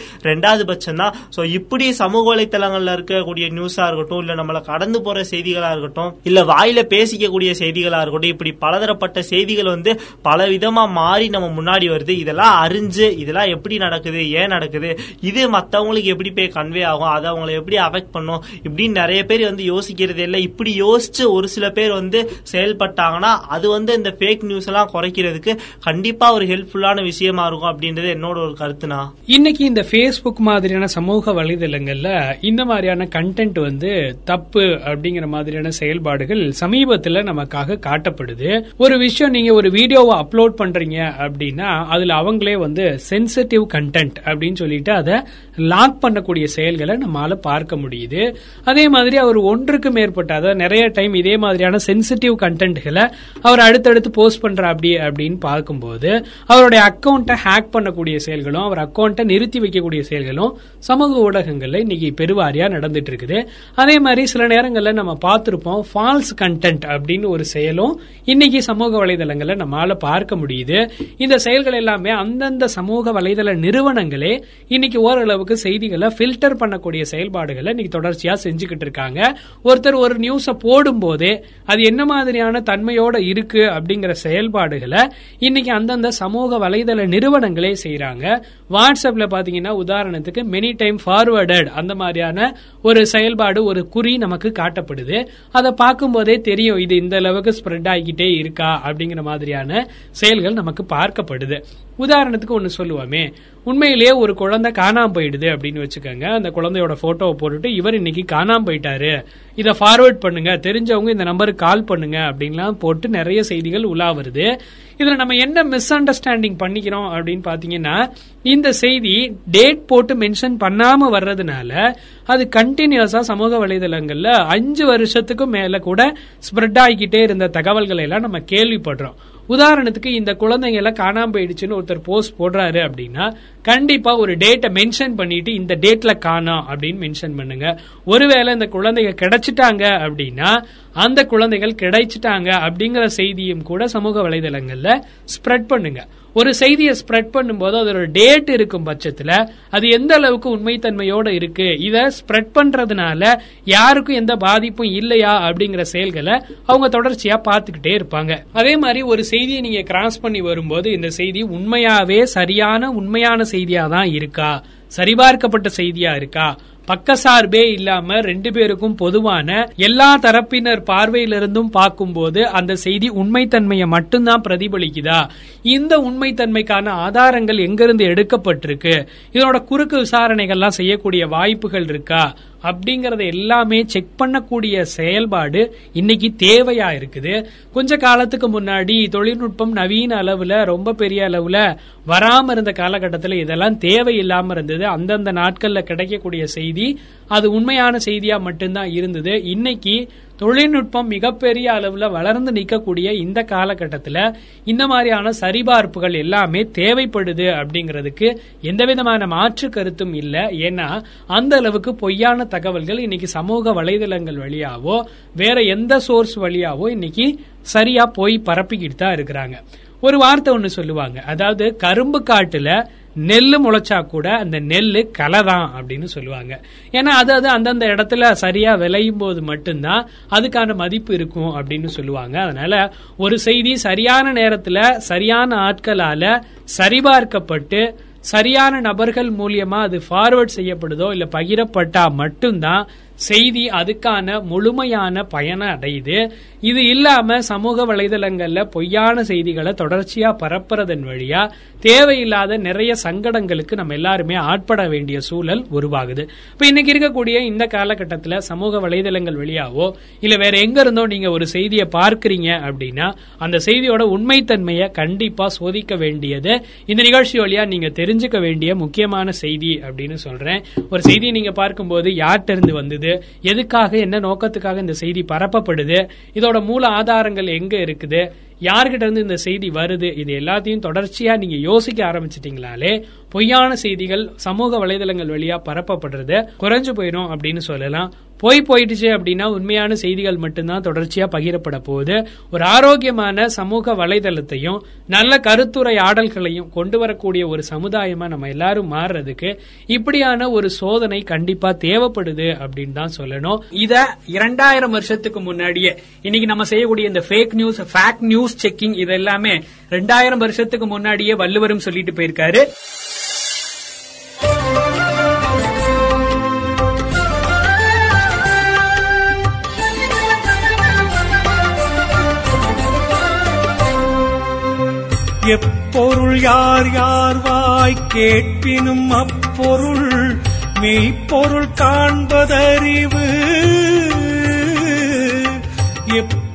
ரெண்டாவது பட்சம் தான் ஸோ இப்படி சமூக வலைத்தளங்களில் இருக்கக்கூடிய நியூஸாக இருக்கட்டும் இல்லை நம்மளை கடந்து போகிற செய்திகளாக இருக்கட்டும் இல்லை வாயில பேசிக்கக்கூடிய செய்திகளாக இருக்கட்டும் இப்படி பலதரப்பட்ட செய்திகள் வந்து பல விதமாக மாறி நம்ம முன்னாடி வருது. இதெல்லாம் அறிஞ்சு இதெல்லாம் எப்படி நடக்குது ஏன் நடக்குது இது மற்றவங்களுக்கு எப்படி போய் கன்வே ஆகும் அதை அவங்கள எப்படி அஃபெக்ட் பண்ணும் இப்படின்னு நிறைய பேர் வந்து யோசிக்கிறது இல்லை. இப்படி யோசிச்சு ஒரு சில பேர் வந்து செயல்பட்டாங்கன்னா அது வந்து இந்த ஃபேக் நியூஸ் எல்லாம் குறைக்கிறதுக்கு கண்டிப்பா ஒரு ஹெல்ப்ஃபுல்லான விஷயமா இருக்கும் அப்படின்றது என்னோட ஒரு கருத்துனா இன்னைக்கு இந்த ஃபேஸ்புக் ஃபேஸ்புக் மாதிரியான சமூக வலைதளங்கள்ல இந்த மாதிரியான கண்டென்ட் வந்து தப்பு அப்படிங்கிற மாதிரியான செயல்பாடுகள் சமீபத்துல நமக்காக காட்டப்படுது. ஒரு விஷயம் நீங்க ஒரு வீடியோவை அப்லோட் பண்றீங்க அப்படின்னா அதுல அவங்களே வந்து சென்சிட்டிவ் கண்டென்ட் அப்படின்னு சொல்லிட்டு அதை லாக் பண்ணக்கூடிய செயல்களை நம்மளால பார்க்க முடியுது. அதே மாதிரி அவர் ஒன்றுக்கு மேற்பட்ட அதாவது நிறைய டைம் இதே மாதிரியான சென்சிட்டிவ் கண்டென்ட்களை அவர் அடுத்தடுத்து போஸ்ட் பண்ற அப்படி அப்படின்னு பார்க்கும்போது அவருடைய அக்கௌண்ட்டை ஹேக் பண்ணக்கூடிய செயல்களும் அவர் அக்கௌண்ட்டை நிறுத்தி வைக்கக்கூடிய செயல்கள் நிகழ்வுகளும் சமூக ஊடகங்கள்ல இன்னைக்கு பெருவாரியா நடந்துட்டு இருக்குது. அதே மாதிரி சில நேரங்கள்ல நம்ம பார்த்திருப்போம் ஃபால்ஸ் கண்டென்ட் அப்படின்னு ஒரு செயலும் இன்னைக்கு சமூக வலைதளங்கள்ல நம்மால பார்க்க முடியுது. இந்த செயல்கள் எல்லாமே அந்தந்த சமூக வலைதள நிறுவனங்களே இன்னைக்கு ஓரளவுக்கு செய்திகளை ஃபில்டர் பண்ணக்கூடிய செயல்பாடுகளை இன்னைக்கு தொடர்ச்சியா செஞ்சுக்கிட்டு இருக்காங்க. ஒருத்தர் ஒரு நியூஸை போடும் போதே அது என்ன மாதிரியான தன்மையோட இருக்கு அப்படிங்கிற செயல்பாடுகளை இன்னைக்கு அந்தந்த சமூக வலைதள நிறுவனங்களே செய்யறாங்க வாட்ஸ்அப்ல பாத்தீங்கன்னா உதாரணத்துக்கு மெனி டைம் ஃபார்வர்டட் அந்த மாதிரியான ஒரு செயல்பாடு ஒரு குறி நமக்கு காட்டப்படுது. அதை பார்க்கும்போதே தெரியும் இது இந்த அளவுக்கு ஸ்ப்ரெட் ஆகிக்கிட்டே இருக்கா அப்படிங்கிற மாதிரியான செயல்கள் நமக்கு பார்க்கப்படுது. உதாரணத்துக்கு ஒன்னு சொல்லுவோமே உண்மையிலேயே ஒரு குழந்தை காணாம போயிடுது அப்படின்னு வச்சுக்கோங்க. அந்த குழந்தையோட போட்டோவை போட்டுட்டு இவர் இன்னைக்கு காணாம போயிட்டாரு. இதை ஃபார்வர்ட் பண்ணுங்க. தெரிஞ்சவங்க இந்த நம்பருக்கு கால் பண்ணுங்க. அப்படின்லாம் போட்டு நிறைய செய்திகள் உலா வருது. இதுல நம்ம என்ன மிஸ் அண்டர்ஸ்டாண்டிங் பண்ணிக்கிறோம் அப்படின்னு பாத்தீங்கன்னா இந்த செய்தி டேட் போட்டு மென்ஷன் பண்ணாம வர்றதுனால அது கண்டினியூஸா சமூக வலைதளங்கள்ல அஞ்சு வருஷத்துக்கும் மேல கூட ஸ்ப்ரெட் ஆகிக்கிட்டே இருந்த தகவல்களை எல்லாம் நம்ம கேள்விப்படுறோம். உதாரணத்துக்கு இந்த குழந்தைங்க எல்லாம் காணாம போயிடுச்சுன்னு ஒருத்தர் போஸ்ட் போடுறாரு அப்படின்னா கண்டிப்பா ஒரு டேட்டை மென்ஷன் பண்ணிட்டு இந்த டேட்ல காணாம் அப்படின்னு மென்ஷன் பண்ணுங்க. ஒருவேளை இந்த குழந்தைங்க கிடைச்சிட்டாங்க அப்படின்னா அந்த குழந்தைகள் கிடைச்சிட்டாங்க அப்படிங்கிற செய்தியும் கூட சமூக வலைதளங்கள்ல ஸ்ப்ரெட் பண்ணுங்க. ஒரு செய்தியை ஸ்ப்ரெட் பண்ணும்போது அதோட டேட் இருக்கும் பட்சத்துல அது எந்த அளவுக்கு உண்மைத்தன்மையோட இருக்கு? இதை ஸ்ப்ரெட் பண்றதுனால யாருக்கும் எந்த பாதிப்பும் இல்லையா அப்படிங்கிற செயல்களை அவங்க தொடர்ச்சியா பார்த்துக்கிட்டே இருப்பாங்க. அதே மாதிரி ஒரு செய்தியை நீங்க கிராஸ் பண்ணி வரும்போது இந்த செய்தி உண்மையாவே சரியான உண்மையான செய்தியா தான் இருக்கா சரிபார்க்கப்பட்ட செய்தியா இருக்கா? பக்கசார்பே இல்லாம ரெண்டு பேருக்கும் பொதுவான எல்லா தரப்பினர் பார்வையிலிருந்தும் பார்க்கும்போது அந்த செய்தி உண்மைத்தன்மையை மட்டும்தான் பிரதிபலிக்குதா? இந்த உண்மைத்தன்மைக்கான ஆதாரங்கள் எங்கிருந்து எடுக்கப்பட்டிருக்கு? இதனோட குறுக்கு விசாரணைகள்லாம் செய்யக்கூடிய வாய்ப்புகள் இருக்கா? அப்படிங்கறத எல்லாமே செக் பண்ணக்கூடிய செயல்பாடு இன்னைக்கு தேவையா இருக்குது. கொஞ்ச காலத்துக்கு முன்னாடி தொழில்நுட்பம் நவீன அளவுல ரொம்ப பெரிய அளவுல வராம இருந்த காலகட்டத்தில் இதெல்லாம் தேவையில்லாம இருந்தது. அந்தந்த நாட்கள்ல கிடைக்கக்கூடிய செய்தி அது உண்மையான செய்தியா மட்டும்தான் இருந்தது. இன்னைக்கு தொழில்நுட்பம் மிகப்பெரிய அளவுல வளர்ந்து நிற்கக்கூடிய இந்த காலகட்டத்தில் இந்த மாதிரியான சரிபார்ப்புகள் எல்லாமே தேவைப்படுது அப்படிங்கிறதுக்கு எந்த விதமான மாற்று கருத்தும் இல்லை. ஏன்னா அந்த அளவுக்கு பொய்யான தகவல்கள் இன்னைக்கு சமூக வலைதளங்கள் வழியாவோ வேற எந்த சோர்ஸ் வழியாவோ இன்னைக்கு சரியா போய் பரப்பிக்கிட்டு தான் இருக்கிறாங்க. ஒரு வார்த்தை ஒன்று சொல்லுவாங்க. அதாவது கரும்பு காட்டுல நெல் முளைச்சா கூட அந்த நெல்லு கலதான் அப்படின்னு சொல்லுவாங்க. ஏன்னா அது அது அந்தந்த இடத்துல சரியா விளையும் போது மட்டும்தான் அதுக்கான மதிப்பு இருக்கும் அப்படின்னு சொல்லுவாங்க. அதனால ஒரு செய்தி சரியான நேரத்துல சரியான ஆட்களால சரிபார்க்கப்பட்டு சரியான நபர்கள் மூலியமா அது ஃபார்வர்ட் செய்யப்படுதோ இல்ல பகிரப்பட்டா மட்டும்தான் செய்தி அதுக்கான முழுமையான பயனை அடையுது. இது இல்லாம சமூக வலைதளங்கள்ல பொய்யான செய்திகளை தொடர்ச்சியா பரப்புறதன் வழியா தேவையில்லாத நிறைய சங்கடங்களுக்கு நம்ம எல்லாருமே ஆட்பட வேண்டிய சூழல் உருவாகுது. இப்ப இன்னைக்கு இருக்கக்கூடிய இந்த காலகட்டத்தில் சமூக வலைதளங்கள் வழியாவோ இல்ல வேற எங்க இருந்தோ நீங்க ஒரு செய்தியை பார்க்கறீங்க அப்படின்னா அந்த செய்தியோட உண்மைத்தன்மையை கண்டிப்பா சோதிக்க வேண்டியது இந்த நிகழ்ச்சி வழியா நீங்க தெரிஞ்சுக்க வேண்டிய முக்கியமான செய்தி அப்படின்னு சொல்றேன். ஒரு செய்தியை நீங்க பார்க்கும்போது யார்கிட்ட இருந்து வந்தது எதுக்காக என்ன நோக்கத்துக்காக இந்த செய்தி பரப்பப்படுது இதோட மூல ஆதாரங்கள் எங்க இருக்குது? யார்கிட்ட இருந்து இந்த செய்தி வருது இது எல்லாத்தையும் தொடர்ச்சியா நீங்க யோசிக்க ஆரம்பிச்சிட்டீங்களாலே பொய்யான செய்திகள் சமூக வலைதளங்கள் வழியா பரப்பப்படுறது குறைஞ்சு போயிடும் அப்படின்னு சொல்லலாம். போய் போயிடுச்சு அப்படின்னா உண்மையான செய்திகள் மட்டும்தான் தொடர்ச்சியா பகிரப்பட போகுது. ஒரு ஆரோக்கியமான சமூக வலைதளத்தையும் நல்ல கருத்துரை ஆடல்களையும் கொண்டு வரக்கூடிய ஒரு சமுதாயமா நம்ம எல்லாரும் மாறுறதுக்கு இப்படியான ஒரு சோதனை கண்டிப்பா தேவைப்படுது அப்படின்னு தான் சொல்லணும். இத இரண்டாயிரம் வருஷத்துக்கு முன்னாடியே இன்னைக்கு நம்ம செய்யக்கூடிய இந்த fake news fake news checking இது எல்லாமே ரெண்டாயிரம் வருஷத்துக்கு முன்னாடியே வள்ளுவரும் சொல்லிட்டு போயிருக்காரு. எப்பொருள் யார் யார் வாய் கேட்பினும் அப்பொருள் மெய்ப்பொருள் காண்பதறிவு. எப்பொருள்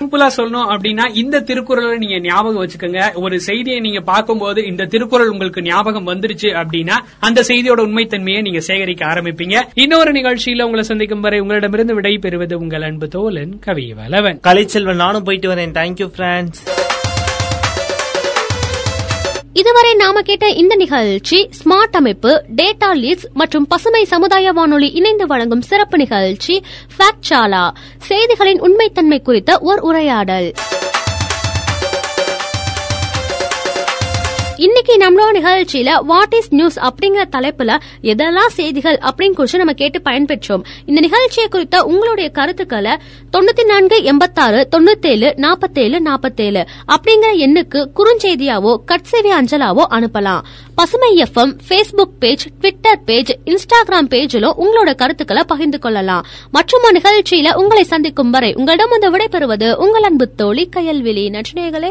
சிம்பிளா சொல்லணும் அப்படின்னா இந்த திருக்குறளை நீங்க ஞாபகம் வச்சுக்கோங்க. ஒரு செய்தியை நீங்க பார்க்கும்போது இந்த திருக்குறள் உங்களுக்கு ஞாபகம் வந்துருச்சு அப்படின்னா அந்த செய்தியோட உண்மைத்தன்மையை நீங்க சேகரிக்க ஆரம்பிப்பீங்க. இன்னொரு நிகழ்ச்சியில உங்களை சந்திக்கும் வரை உங்களிடமிருந்து விடை பெறுவது உங்கள் அன்பு தோலன் கவி வலவன் கலைச்செல்வன் நானும் போயிட்டு வரேன். தேங்க்யூ பிரான்ஸ் இதுவரை நாம கேட்ட இந்த நிகழ்ச்சி ஸ்மார்ட் அமைப்பு டேட்டா லீட்ஸ் மற்றும் பசுமை சமுதாய வானொலி இணைந்து வழங்கும் சிறப்பு நிகழ்ச்சி ஃபேக்ட் சாலா செய்திகளின் உண்மைத்தன்மை குறித்த ஓர் உரையாடல். இன்னைக்கு நம்மளோட நிகழ்ச்சியில வாட் இஸ் நியூஸ் அப்படிங்கிற தலைப்புல எதெல்லாம் செய்திகள் அப்படின்னு குறித்து நம்ம கேட்டு பயன்பெற்றோம். இந்த நிகழ்ச்சியை குறித்த உங்களுடைய கருத்துக்களை தொண்ணூத்தி நான்கு எண்பத்தாறு தொண்ணூத்தேழு நாற்பத்தேழு நாற்பத்தேழு அப்படிங்கிற எண்ணுக்கு குறுஞ்செய்தியாவோ கட்சேவி அஞ்சலாவோ அனுப்பலாம். பசுமை FM Facebook page Twitter page Instagram பேஜிலும் உங்களோட கருத்துக்களை பகிர்ந்து கொள்ளலாம். மற்றும் ஒரு நிகழ்ச்சியில உங்களை சந்திக்கும் வரை உங்களிடம் வந்து விடைபெறுவது உங்கள் அன்பு தோழி கையல்வெளி நற்றினேகளே